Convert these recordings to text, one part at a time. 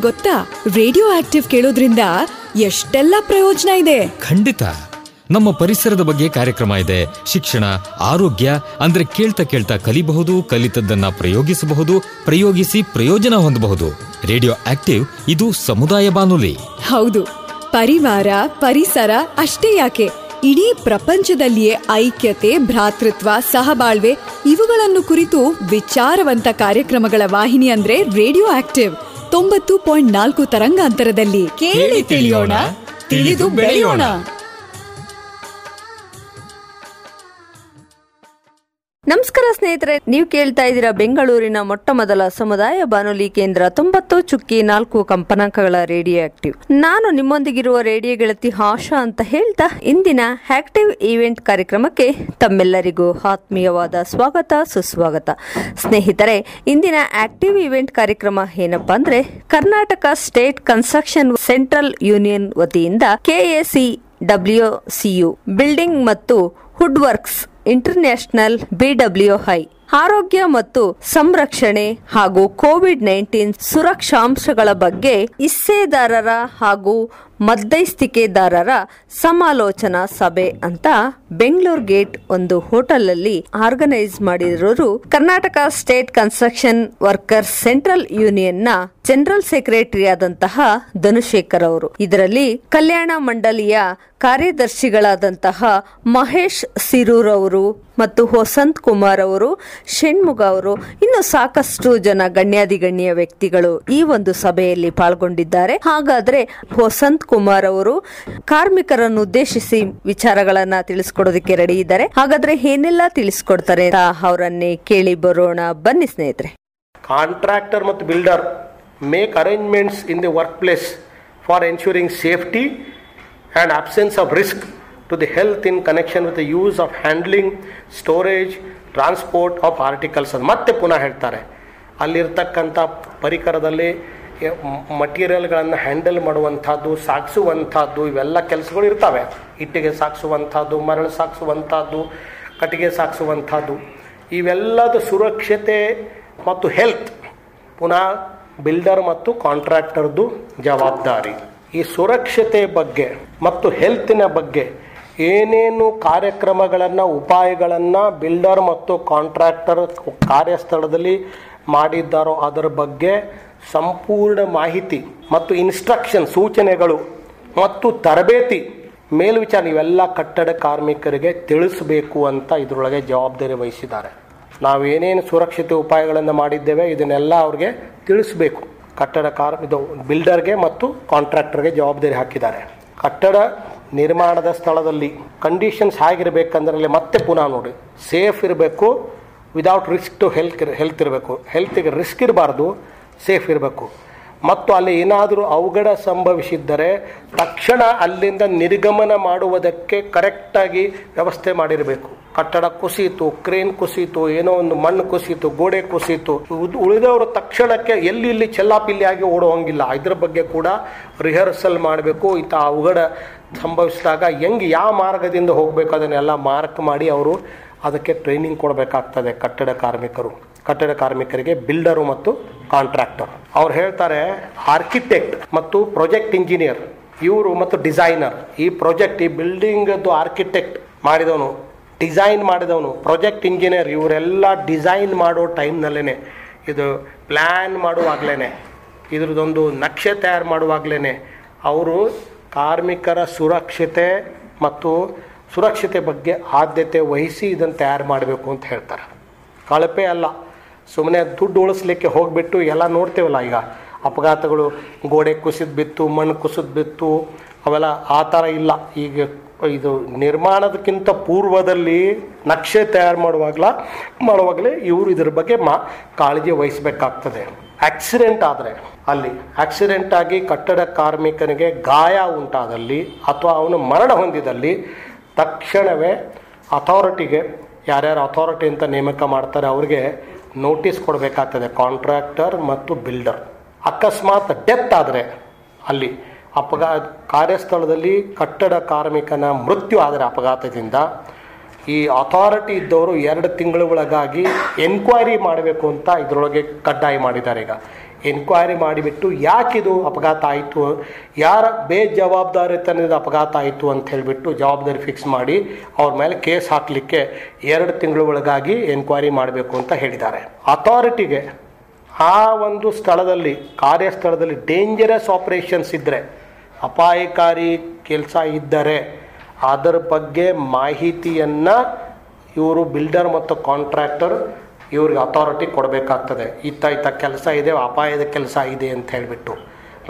ಗೊತ್ತಾ? Radio active ಕೇಳೋದ್ರಿಂದ ಎಷ್ಟೆಲ್ಲ ಪ್ರಯೋಜನ ಇದೆ? ಖಂಡಿತ. ನಮ್ಮ ಪರಿಸರದ ಬಗ್ಗೆ ಕಾರ್ಯಕ್ರಮ ಇದೆ. ಶಿಕ್ಷಣ ಆರೋಗ್ಯ ಅಂದ್ರೆ ಕೇಳ್ತಾ ಕೇಳ್ತಾ ಕಲಿಬಹುದು ಕಲಿತದ್ದನ್ನ ಪ್ರಯೋಗಿಸಬಹುದು ಪ್ರಯೋಗಿಸಿ ಪ್ರಯೋಜನ ಹೊಂದಬಹುದು. ರೇಡಿಯೋ ಆಕ್ಟಿವ್ ಇದು ಸಮುದಾಯ ಬಾನುಲಿ. ಹೌದು. ಪರಿವಾರ ಪರಿಸರ ಅಷ್ಟೇ ಯಾಕೆ? ಇಡೀ ಪ್ರಪಂಚದಲ್ಲಿಯೇ ಐಕ್ಯತೆ ಭ್ರಾತೃತ್ವ ಸಹಬಾಳ್ವೆ ಇವುಗಳನ್ನು ಕುರಿತು ವಿಚಾರವಂತ ಕಾರ್ಯಕ್ರಮಗಳ ವಾಹಿನಿ ಅಂದ್ರೆ ರೇಡಿಯೋ ಆಕ್ಟಿವ್ ತೊಂಬತ್ತು ಪಾಯಿಂಟ್ ನಾಲ್ಕು ತರಂಗಾಂತರದಲ್ಲಿ ಕೇಳಿ ತಿಳಿಯೋಣ. ತಿಳಿದು ಬೆಳೆಯೋಣ. ನಮಸ್ಕಾರ ಸ್ನೇಹಿತರೆ, ನೀವು ಕೇಳ್ತಾ ಇದ್ದೀರಾ ಬೆಂಗಳೂರಿನ ಮೊಟ್ಟ ಮೊದಲ ಸಮುದಾಯ ಬಾನುಲಿ ಕೇಂದ್ರ ತೊಂಬತ್ತು ಚುಕ್ಕಿ ನಾಲ್ಕು ಕಂಪನಾಂಕಗಳ ರೇಡಿಯೋ ಆಕ್ಟಿವ್. ನಾನು ನಿಮ್ಮೊಂದಿಗಿರುವ ರೇಡಿಯೋ ಗೆಳತಿ ಆಶಾ ಅಂತ ಹೇಳ್ತಾ, ಇಂದಿನ ಆಕ್ಟಿವ್ ಈವೆಂಟ್ ಕಾರ್ಯಕ್ರಮಕ್ಕೆ ತಮ್ಮೆಲ್ಲರಿಗೂ ಆತ್ಮೀಯವಾದ ಸ್ವಾಗತ, ಸುಸ್ವಾಗತ. ಸ್ನೇಹಿತರೆ, ಇಂದಿನ ಆಕ್ಟಿವ್ ಈವೆಂಟ್ ಕಾರ್ಯಕ್ರಮ ಏನಪ್ಪಾ ಅಂದ್ರೆ, Karnataka state construction central union ವತಿಯಿಂದ ಕೆಎಸಿ ಡಬ್ಲ್ಯೂಸಿಯು ಬಿಲ್ಡಿಂಗ್ ಮತ್ತು ಹುಡ್ ವರ್ಕ್ಸ್ ಇಂಟರ್ನ್ಯಾಷನಲ್ ಬಿಡಬ್ಲ್ಯೂಐ ಆರೋಗ್ಯ ಮತ್ತು ಸಂರಕ್ಷಣೆ ಹಾಗೂ ಕೋವಿಡ್ ನೈನ್ಟೀನ್ ಸುರಕ್ಷಾಂಶಗಳ ಬಗ್ಗೆ ಹಿಸ್ಸೆದಾರರ ಹಾಗೂ ಮಧ್ಯಸ್ಥಿಕೆದಾರರ ಸಮಾಲೋಚನಾ ಸಭೆ ಅಂತ ಬೆಂಗಳೂರು ಗೇಟ್ ಒಂದು ಹೋಟೆಲ್ ಅಲ್ಲಿ ಆರ್ಗನೈಸ್ ಮಾಡಿರೋರು Karnataka state construction workers central ಯೂನಿಯನ್ನ general secretary ಆದಂತಹ ಧನುಶೇಖರ್ ಅವರು. ಇದರಲ್ಲಿ ಕಲ್ಯಾಣ ಮಂಡಳಿಯ ಕಾರ್ಯದರ್ಶಿಗಳಾದಂತಹ ಮಹೇಶ್ ಸಿರೂರ್ ಅವರು ಮತ್ತು ವಸಂತ್ ಕುಮಾರ್ ಅವರು ಷಣ್ಮುಗ ಅವರು, ಇನ್ನು ಸಾಕಷ್ಟು ಜನ ಗಣ್ಯಾಧಿಗಣ್ಯ ವ್ಯಕ್ತಿಗಳು ಈ ಒಂದು ಸಭೆಯಲ್ಲಿ ಪಾಲ್ಗೊಂಡಿದ್ದಾರೆ. ಹಾಗಾದ್ರೆ ವಸಂತ್ ಕುಮಾರ್ ಅವರು ಕಾರ್ಮಿಕರನ್ನು ಉದ್ದೇಶಿಸಿ ವಿಚಾರಗಳನ್ನ ತಿಳಿಸ್ಕೊಡೋದಕ್ಕೆ ರೆಡಿ ಇದ್ದಾರೆ. ಹಾಗಾದ್ರೆ ಏನೆಲ್ಲ ತಿಳಿಸ್ಕೊಡ್ತಾರೆ ಅವರನ್ನೇ ಕೇಳಿ ಬರೋಣ. ಬನ್ನಿ ಸ್ನೇಹಿತರೆ. ಕಾಂಟ್ರಾಕ್ಟರ್ ಮತ್ತು builder make arrangements in the work place for ensuring safety and absence of risk to the health in connection with the use of handling storage transport of articles ಅಂತ ಮತ್ತೆ ಪುನಃ ಹೇಳ್ತಾರೆ, ಅಲ್ಲಿರ್ತಕ್ಕಂಥ ಪರಿಕರದಲ್ಲಿ ಮಟೀರಿಯಲ್ಗಳನ್ನು ಹ್ಯಾಂಡಲ್ ಮಾಡುವಂಥದ್ದು, ಸಾಗಿಸುವಂಥದ್ದು, ಇವೆಲ್ಲ ಕೆಲಸಗಳು ಇರ್ತವೆ. ಇಟ್ಟಿಗೆ ಸಾಗಿಸುವಂಥದ್ದು, ಮರಳು ಸಾಗಿಸುವಂಥದ್ದು, ಕಟ್ಟಿಗೆ ಸಾಗಿಸುವಂಥದ್ದು. ಇವೆಲ್ಲದ ಸುರಕ್ಷತೆ ಮತ್ತು ಹೆಲ್ತ್ ಪುನಃ ಬಿಲ್ಡರ್ ಮತ್ತು ಕಾಂಟ್ರಾಕ್ಟರ್ದು ಜವಾಬ್ದಾರಿ. ಈ ಸುರಕ್ಷತೆ ಬಗ್ಗೆ ಮತ್ತು ಹೆಲ್ತಿನ ಬಗ್ಗೆ ಏನೇನು ಕಾರ್ಯಕ್ರಮಗಳನ್ನು, ಉಪಾಯಗಳನ್ನು ಬಿಲ್ಡರ್ ಮತ್ತು ಕಾಂಟ್ರಾಕ್ಟರ್ ಕಾರ್ಯಸ್ಥಳದಲ್ಲಿ ಮಾಡಿದ್ದಾರೋ ಅದರ ಬಗ್ಗೆ ಸಂಪೂರ್ಣ ಮಾಹಿತಿ ಮತ್ತು ಇನ್ಸ್ಟ್ರಕ್ಷನ್ ಸೂಚನೆಗಳು ಮತ್ತು ತರಬೇತಿ ಮೇಲ್ವಿಚಾರ ಇವೆಲ್ಲ ಕಟ್ಟಡ ಕಾರ್ಮಿಕರಿಗೆ ತಿಳಿಸಬೇಕು ಅಂತ ಇದರೊಳಗೆ ಜವಾಬ್ದಾರಿ ವಹಿಸಿದ್ದಾರೆ. ನಾವು ಏನೇನು ಸುರಕ್ಷತೆ ಉಪಾಯಗಳನ್ನು ಮಾಡಿದ್ದೇವೆ ಇದನ್ನೆಲ್ಲ ಅವ್ರಿಗೆ ತಿಳಿಸಬೇಕು. ಕಟ್ಟಡ ಕಾರ್, ಇದು ಬಿಲ್ಡರ್ಗೆ ಮತ್ತು ಕಾಂಟ್ರಾಕ್ಟರ್ಗೆ ಜವಾಬ್ದಾರಿ ಹಾಕಿದ್ದಾರೆ. ಕಟ್ಟಡ ನಿರ್ಮಾಣದ ಸ್ಥಳದಲ್ಲಿ ಕಂಡೀಷನ್ಸ್ ಹೇಗಿರಬೇಕಂದ್ರೆ ಮತ್ತೆ ಪುನಃ ನೋಡಿ. ಸೇಫ್ ಇರಬೇಕು without risk to health health ಇರಬೇಕು. ಹೆಲ್ತಿಗೆ ರಿಸ್ಕ್ ಇರಬಾರ್ದು. ಸೇಫ್ ಇರಬೇಕು. ಮತ್ತು ಅಲ್ಲಿ ಏನಾದರೂ ಅವಘಡ ಸಂಭವಿಸಿದ್ದರೆ ತಕ್ಷಣ ಅಲ್ಲಿಂದ ನಿರ್ಗಮನ ಮಾಡುವುದಕ್ಕೆ ಕರೆಕ್ಟಾಗಿ ವ್ಯವಸ್ಥೆ ಮಾಡಿರಬೇಕು. ಕಟ್ಟಡ ಕುಸಿಯಿತು, ಕ್ರೇನ್ ಕುಸಿಯಿತು, ಏನೋ ಒಂದು ಮಣ್ಣು ಕುಸಿಯಿತು, ಗೋಡೆ ಕುಸಿಯಿತು. ಉಳಿದವರು ತಕ್ಷಣಕ್ಕೆ ಎಲ್ಲಿ ಇಲ್ಲಿ ಚೆಲ್ಲಾಪಿಲ್ಲಿ ಆಗಿ ಓಡುವಂಗಿಲ್ಲ. ಇದ್ರ ಬಗ್ಗೆ ಕೂಡ ರಿಹರ್ಸಲ್ ಮಾಡಬೇಕು. ಇಂಥ ಅವಘಡ ಸಂಭವಿಸಿದಾಗ ಹೆಂಗೆ, ಯಾವ ಮಾರ್ಗದಿಂದ ಹೋಗಬೇಕು, ಅದನ್ನೆಲ್ಲ ಮಾರ್ಕ್ ಮಾಡಿ ಅವರು ಅದಕ್ಕೆ ಟ್ರೈನಿಂಗ್ ಕೊಡಬೇಕಾಗ್ತದೆ ಕಟ್ಟಡ ಕಾರ್ಮಿಕರು. ಕಟ್ಟಡ ಕಾರ್ಮಿಕರಿಗೆ ಬಿಲ್ಡರು ಮತ್ತು ಕಾಂಟ್ರಾಕ್ಟರ್ ಅವ್ರು ಹೇಳ್ತಾರೆ ಆರ್ಕಿಟೆಕ್ಟ್ ಮತ್ತು ಪ್ರೊಜೆಕ್ಟ್ ಇಂಜಿನಿಯರ್ ಇವರು ಮತ್ತು ಡಿಸೈನರ್ ಈ ಪ್ರೊಜೆಕ್ಟ್ ಈ ಬಿಲ್ಡಿಂಗದ್ದು ಆರ್ಕಿಟೆಕ್ಟ್ ಮಾಡಿದವನು ಡಿಸೈನ್ ಮಾಡಿದವನು ಪ್ರೊಜೆಕ್ಟ್ ಇಂಜಿನಿಯರ್ ಇವರೆಲ್ಲ ಡಿಸೈನ್ ಮಾಡೋ ಟೈಮ್ನಲ್ಲೇ ಇದು ಪ್ಲ್ಯಾನ್ ಮಾಡುವಾಗಲೇ ಇದ್ರದ್ದೊಂದು ನಕ್ಷೆ ತಯಾರು ಮಾಡುವಾಗಲೇ ಅವರು ಕಾರ್ಮಿಕರ ಸುರಕ್ಷತೆ ಮತ್ತು ಸುರಕ್ಷತೆ ಬಗ್ಗೆ ಆದ್ಯತೆ ವಹಿಸಿ ಇದನ್ನು ತಯಾರು ಮಾಡಬೇಕು ಅಂತ ಹೇಳ್ತಾರೆ. ಕಳಪೆ ಅಲ್ಲ ಸುಮ್ಮನೆ ದುಡ್ಡು ಉಳಿಸ್ಲಿಕ್ಕೆ ಹೋಗಿಬಿಟ್ಟು ಎಲ್ಲ ನೋಡ್ತೇವಲ್ಲ ಈಗ. ಅಪಘಾತಗಳು, ಗೋಡೆ ಕುಸಿದು ಬಿತ್ತು, ಮಣ್ಣು ಕುಸಿದು ಬಿತ್ತು, ಅವೆಲ್ಲ ಆ ಥರ ಇಲ್ಲ. ಈಗ ಇದು ನಿರ್ಮಾಣದಕ್ಕಿಂತ ಪೂರ್ವದಲ್ಲಿ ನಕ್ಷೆ ತಯಾರು ಮಾಡುವಾಗಲ, ಮಾಡುವಾಗಲೇ ಇವರು ಇದ್ರ ಬಗ್ಗೆ ಮಾ, ಕಾಳಜಿ ವಹಿಸಬೇಕಾಗ್ತದೆ. ಆಕ್ಸಿಡೆಂಟ್ ಆದರೆ ಅಲ್ಲಿ, ಆಕ್ಸಿಡೆಂಟ್ ಆಗಿ ಕಟ್ಟಡ ಕಾರ್ಮಿಕನಿಗೆ ಗಾಯ ಉಂಟಾದಲ್ಲಿ ಅಥವಾ ಅವನು ಮರಣ ಹೊಂದಿದಲ್ಲಿ ತಕ್ಷಣವೇ ಅಥಾರಿಟಿಗೆ ಯಾರ್ಯಾರು ಅಥಾರಿಟಿ ಅಂತ ನೇಮಕ ಮಾಡ್ತಾರೆ ಅವ್ರಿಗೆ ನೋಟಿಸ್ ಕೊಡಬೇಕಾಗ್ತದೆ ಕಾಂಟ್ರಾಕ್ಟರ್ ಮತ್ತು ಬಿಲ್ಡರ್ ಅಕಸ್ಮಾತ್ ಡೆತ್ ಆದರೆ ಅಲ್ಲಿ ಅಪಘಾ ಕಾರ್ಯಸ್ಥಳದಲ್ಲಿ ಕಟ್ಟಡ ಕಾರ್ಮಿಕನ ಮೃತ್ಯು ಆದರೆ ಅಪಘಾತದಿಂದ ಈ ಅಥಾರಿಟಿ ಇದ್ದವರು ಎರಡು ತಿಂಗಳ ಒಳಗಾಗಿ ಎನ್ಕ್ವೈರಿ ಮಾಡಬೇಕು ಅಂತ ಇದರೊಳಗೆ ಕಡ್ಡಾಯ ಮಾಡಿದ್ದಾರೆ ಈಗ. ಎನ್ಕ್ವೈರಿ ಮಾಡಿಬಿಟ್ಟು ಯಾಕಿದು ಅಪಘಾತ ಆಯಿತು, ಯಾರ ಬೇಜವಾಬ್ದಾರಿತನದ ಅಪಘಾತ ಆಯಿತು ಅಂತ ಹೇಳಿಬಿಟ್ಟು ಜವಾಬ್ದಾರಿ ಫಿಕ್ಸ್ ಮಾಡಿ ಅವ್ರ ಮೇಲೆ ಕೇಸ್ ಹಾಕಲಿಕ್ಕೆ ಎರಡು ತಿಂಗಳ ಒಳಗಾಗಿ ಎನ್ಕ್ವೈರಿ ಮಾಡಬೇಕು ಅಂತ ಹೇಳಿದ್ದಾರೆ. ಅಥಾರಿಟಿಗೆ ಆ ಒಂದು ಸ್ಥಳದಲ್ಲಿ, ಕಾರ್ಯಸ್ಥಳದಲ್ಲಿ ಡೇಂಜರಸ್ ಆಪರೇಷನ್ಸ್ ಇದ್ದರೆ ಅಪಾಯಕಾರಿ ಕೆಲಸ ಇದ್ದರೆ ಅದರ ಬಗ್ಗೆ ಮಾಹಿತಿಯನ್ನು ಇವರು ಬಿಲ್ಡರ್ ಮತ್ತು ಕಾಂಟ್ರಾಕ್ಟರ್ ಇವ್ರಿಗೆ ಅಥಾರಿಟಿ ಕೊಡಬೇಕಾಗ್ತದೆ. ಇತ್ತ ಇತ್ತ ಕೆಲಸ ಇದೆ, ಅಪಾಯದ ಕೆಲಸ ಇದೆ ಅಂತ ಹೇಳಿಬಿಟ್ಟು.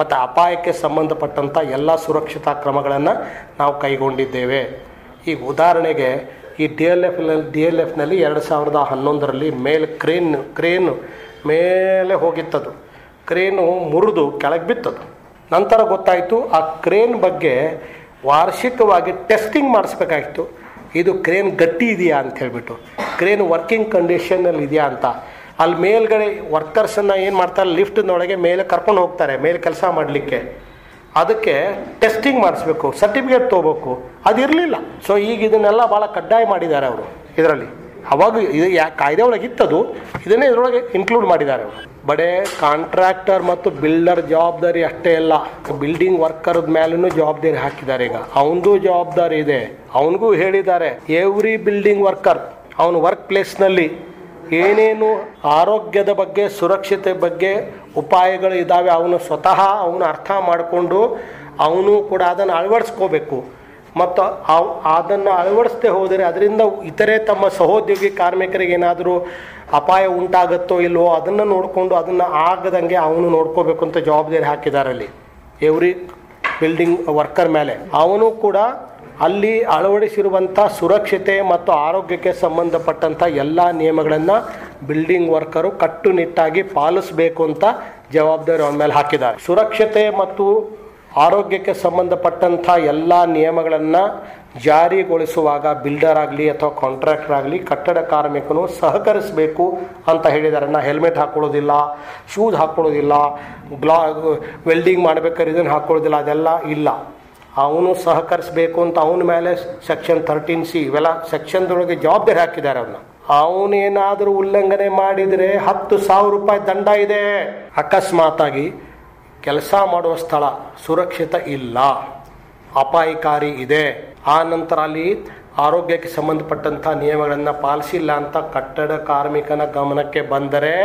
ಮತ್ತು ಅಪಾಯಕ್ಕೆ ಸಂಬಂಧಪಟ್ಟಂಥ ಎಲ್ಲ ಸುರಕ್ಷತಾ ಕ್ರಮಗಳನ್ನು ನಾವು ಕೈಗೊಂಡಿದ್ದೇವೆ. ಈಗ ಉದಾಹರಣೆಗೆ ಈ ಡಿ ಎಲ್ ಎಫ್ನಲ್ಲಿ ಡಿ ಎಲ್ ಎಫ್ನಲ್ಲಿ ಎರಡು ಸಾವಿರದ ಹನ್ನೊಂದರಲ್ಲಿ ಮೇಲೆ ಕ್ರೇನ್ ಕ್ರೇನ್ ಮೇಲೆ ಹೋಗಿತ್ತದು. ಕ್ರೇನು ಮುರಿದು ಕೆಳಗೆ ಬಿತ್ತದು. ನಂತರ ಗೊತ್ತಾಯಿತು ಆ ಕ್ರೇನ್ ಬಗ್ಗೆ ವಾರ್ಷಿಕವಾಗಿ ಟೆಸ್ಟಿಂಗ್ ಮಾಡಿಸ್ಬೇಕಾಗಿತ್ತು. ಇದು ಕ್ರೇನ್ ಗಟ್ಟಿ ಇದೆಯಾ ಅಂತ ಹೇಳ್ಬಿಟ್ಟು. ಕ್ರೇನ್ ವರ್ಕಿಂಗ್ ಕಂಡೀಷನಲ್ಲಿ ಇದೆಯಾ ಅಂತ. ಅಲ್ಲಿ ಮೇಲ್ಗಡೆ ವರ್ಕರ್ಸನ್ನು ಏನು ಮಾಡ್ತಾರೆ? ಲಿಫ್ಟ್ನೊಳಗೆ ಮೇಲೆ ಕರ್ಕೊಂಡು ಹೋಗ್ತಾರೆ, ಮೇಲೆ ಕೆಲಸ ಮಾಡಲಿಕ್ಕೆ. ಅದಕ್ಕೆ ಟೆಸ್ಟಿಂಗ್ ಮಾಡಿಸ್ಬೇಕು, ಸರ್ಟಿಫಿಕೇಟ್ ತೊಗೋಬೇಕು. ಅದಿರಲಿಲ್ಲ ಸೊ ಈಗ ಇದನ್ನೆಲ್ಲ ಭಾಳ ಕಡ್ಡಾಯ ಮಾಡಿದ್ದಾರೆ ಅವರು, ಇದರಲ್ಲಿ. ಅವಾಗ ಇದು ಯಾ ಕಾಯ್ದೆ ಒಳಗೆ ಇತ್ತದು, ಇದನ್ನೇ ಇದರೊಳಗೆ ಇನ್ಕ್ಲೂಡ್ ಮಾಡಿದ್ದಾರೆ ಅವರು. ಬಡೇ ಕಾಂಟ್ರಾಕ್ಟರ್ ಮತ್ತು ಬಿಲ್ಡರ್ ಜವಾಬ್ದಾರಿ ಅಷ್ಟೇ ಅಲ್ಲ ಬಿಲ್ಡಿಂಗ್ ವರ್ಕರ್ ಮೇಲೂ ಜವಾಬ್ದಾರಿ ಹಾಕಿದ್ದಾರೆ ಈಗ. ಅವನದು ಜವಾಬ್ದಾರಿ ಇದೆ. ಅವನಿಗೂ ಹೇಳಿದ್ದಾರೆ, ಎವ್ರಿ ಬಿಲ್ಡಿಂಗ್ ವರ್ಕರ್ ಅವನ ವರ್ಕ್ ಪ್ಲೇಸ್ನಲ್ಲಿ ಏನೇನು ಆರೋಗ್ಯದ ಬಗ್ಗೆ, ಸುರಕ್ಷತೆ ಬಗ್ಗೆ ಉಪಾಯಗಳು ಇದ್ದಾವೆ ಅವನು ಸ್ವತಃ ಅವನು ಅರ್ಥ ಮಾಡಿಕೊಂಡು ಅವನು ಕೂಡ ಅದನ್ನು ಅಳವಡಿಸ್ಕೋಬೇಕು. ಮತ್ತು ಅದನ್ನು ಅಳವಡಿಸದೆ ಹೋದರೆ ಅದರಿಂದ ಇತರೆ ತಮ್ಮ ಸಹೋದ್ಯೋಗಿ ಕಾರ್ಮಿಕರಿಗೆ ಏನಾದರೂ ಅಪಾಯ ಉಂಟಾಗುತ್ತೋ ಇಲ್ಲವೋ ಅದನ್ನು ನೋಡಿಕೊಂಡು ಅದನ್ನು ಆಗದಂಗೆ ಅವನು ನೋಡ್ಕೋಬೇಕು ಅಂತ ಜವಾಬ್ದಾರಿ ಹಾಕಿದ್ದಾರೆ ಅಲ್ಲಿ ಎವ್ರಿ ಬಿಲ್ಡಿಂಗ್ ವರ್ಕರ್ ಮೇಲೆ. ಅವನು ಕೂಡ ಅಲ್ಲಿ ಅಳವಡಿಸಿರುವಂಥ ಸುರಕ್ಷತೆ ಮತ್ತು ಆರೋಗ್ಯಕ್ಕೆ ಸಂಬಂಧಪಟ್ಟಂಥ ಎಲ್ಲ ನಿಯಮಗಳನ್ನು ಬಿಲ್ಡಿಂಗ್ ವರ್ಕರು ಕಟ್ಟುನಿಟ್ಟಾಗಿ ಪಾಲಿಸಬೇಕು ಅಂತ ಜವಾಬ್ದಾರಿ ಅವನ ಮೇಲೆ ಹಾಕಿದ್ದಾರೆ. ಸುರಕ್ಷತೆ ಮತ್ತು ಆರೋಗ್ಯಕ್ಕೆ ಸಂಬಂಧಪಟ್ಟಂಥ ಎಲ್ಲ ನಿಯಮಗಳನ್ನು ಜಾರಿಗೊಳಿಸುವಾಗ ಬಿಲ್ಡರ್ ಆಗಲಿ ಅಥವಾ ಕಾಂಟ್ರಾಕ್ಟರ್ ಆಗಲಿ ಕಟ್ಟಡ ಕಾರ್ಮಿಕನು ಸಹಕರಿಸಬೇಕು ಅಂತ ಹೇಳಿದ್ದಾರೆ. ನಾ ಹೆಲ್ಮೆಟ್ ಹಾಕ್ಕೊಳ್ಳೋದಿಲ್ಲ ಶೂಸ್ ಹಾಕ್ಕೊಳ್ಳೋದಿಲ್ಲ ಗ್ಲಾ ವೆಲ್ಡಿಂಗ್ ಮಾಡಬೇಕಾದ್ರೆ ಇದನ್ನು ಹಾಕ್ಕೊಳ್ಳೋದಿಲ್ಲ ಅದೆಲ್ಲ ಇಲ್ಲ. ಅವನು ಸಹಕರಿಸಬೇಕು ಅಂತ ಅವನ ಮೇಲೆ ಸೆಕ್ಷನ್ ಥರ್ಟೀನ್ ಸಿ ಇವೆಲ್ಲ ಸೆಕ್ಷನ್ದೊಳಗೆ ಜವಾಬ್ದಾರಿ ಹಾಕಿದ್ದಾರೆ ಅವನು ಅವನೇನಾದರೂ ಉಲ್ಲಂಘನೆ ಮಾಡಿದರೆ ಹತ್ತು ಸಾವಿರ ರೂಪಾಯಿ ದಂಡ ಇದೆ. ಅಕಸ್ಮಾತಾಗಿ ಕೆಲಸ ಮಾಡುವ ಸ್ಥಳ ಸುರಕ್ಷಿತ ಇಲ್ಲ. ಅಪಾಯಕಾರಿ ಇದೆ. ಆ ನಂತರ ಅಲ್ಲಿ ಆರೋಗ್ಯಕ್ಕೆ ಸಂಬಂಧಪಟ್ಟಂಥ ನಿಯಮಗಳನ್ನು ಪಾಲಿಸಿಲ್ಲ ಅಂತ ಕಟ್ಟಡ ಕಾರ್ಮಿಕನ ಗಮನಕ್ಕೆ ಬಂದರೆ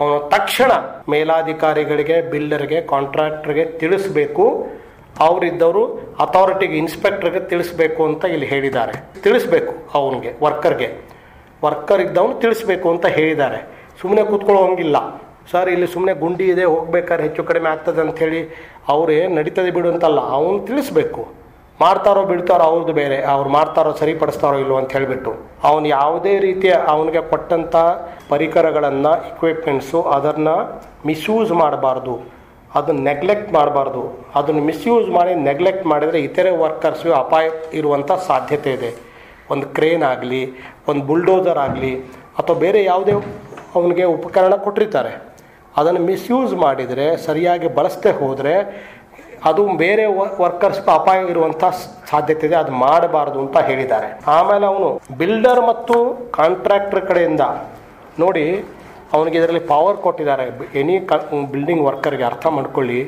ಅವನು ತಕ್ಷಣ ಮೇಲಾಧಿಕಾರಿಗಳಿಗೆ, ಬಿಲ್ಡರ್ಗೆ, ಕಾಂಟ್ರಾಕ್ಟರ್ಗೆ ತಿಳಿಸ್ಬೇಕು. ಅವರಿದ್ದವರು ಅಥಾರಿಟಿಗೆ, ಇನ್ಸ್ಪೆಕ್ಟರ್ಗೆ ತಿಳಿಸ್ಬೇಕು ಅಂತ ಇಲ್ಲಿ ಹೇಳಿದ್ದಾರೆ. ತಿಳಿಸ್ಬೇಕು ಅವನಿಗೆ, ವರ್ಕರ್ಗೆ. ವರ್ಕರ್ ಇದ್ದವನು ತಿಳಿಸ್ಬೇಕು ಅಂತ ಹೇಳಿದ್ದಾರೆ. ಸುಮ್ಮನೆ ಕೂತ್ಕೊಳ್ಳೋ ಹಂಗಿಲ್ಲ ಸರ್, ಇಲ್ಲಿ ಸುಮ್ಮನೆ ಗುಂಡಿ ಇದೆ, ಹೋಗ್ಬೇಕಾದ್ರೆ ಹೆಚ್ಚು ಕಡಿಮೆ ಆಗ್ತದೆ ಅಂಥೇಳಿ ಅವರೇ ನಡೀತದೆ ಬಿಡು ಅಂತಲ್ಲ, ಅವನು ತಿಳಿಸ್ಬೇಕು. ಮಾಡ್ತಾರೋ ಬಿಡ್ತಾರೋ ಅವ್ರದ್ದು ಬೇರೆ, ಅವ್ರು ಮಾಡ್ತಾರೋ ಸರಿಪಡಿಸ್ತಾರೋ ಇಲ್ಲೋ ಅಂತ ಹೇಳಿಬಿಟ್ಟು. ಅವನು ಯಾವುದೇ ರೀತಿಯ ಅವನಿಗೆ ಕೊಟ್ಟಂಥ ಪರಿಕರಗಳನ್ನು ಇಕ್ವಿಪ್ಮೆಂಟ್ಸು ಅದನ್ನು ಮಿಸ್ಯೂಸ್ ಮಾಡಬಾರ್ದು. ಅದನ್ನು ನೆಗ್ಲೆಕ್ಟ್ ಮಾಡಬಾರ್ದು. ಅದನ್ನು ಮಿಸ್ಯೂಸ್ ಮಾಡಿ ನೆಗ್ಲೆಕ್ಟ್ ಮಾಡಿದರೆ ಇತರೆ ವರ್ಕರ್ಸ್ಗೆ ಅಪಾಯ ಇರುವಂಥ ಸಾಧ್ಯತೆ ಇದೆ. ಒಂದು ಕ್ರೇನ್ ಆಗಲಿ, ಒಂದು ಬುಲ್ಡೋಸರ್ ಆಗಲಿ, ಅಥವಾ ಬೇರೆ ಯಾವುದೇ ಅವನಿಗೆ ಉಪಕರಣ ಕೊಟ್ಟಿರ್ತಾರೆ. ಅದನ್ನು ಮಿಸ್ಯೂಸ್ ಮಾಡಿದರೆ, ಸರಿಯಾಗಿ ಬಳಸದೆ ಹೋದರೆ, ಅದು ಬೇರೆ ವರ್ಕರ್ಸ್ ಅಪಾಯ ಇರುವಂಥ ಸಾಧ್ಯತೆ ಇದೆ, ಅದು ಮಾಡಬಾರದು ಅಂತ ಹೇಳಿದ್ದಾರೆ. ಆಮೇಲೆ ಅವನು ಬಿಲ್ಡರ್ ಮತ್ತು ಕಾಂಟ್ರಾಕ್ಟರ್ ಕಡೆಯಿಂದ ನೋಡಿ, ಅವನಿಗೆ ಇದರಲ್ಲಿ ಪವರ್ ಕೊಟ್ಟಿದ್ದಾರೆ. ಎನಿ ಬಿಲ್ಡಿಂಗ್ ವರ್ಕರ್ಗೆ ಅರ್ಥ ಮಾಡ್ಕೊಳ್ಳಿ,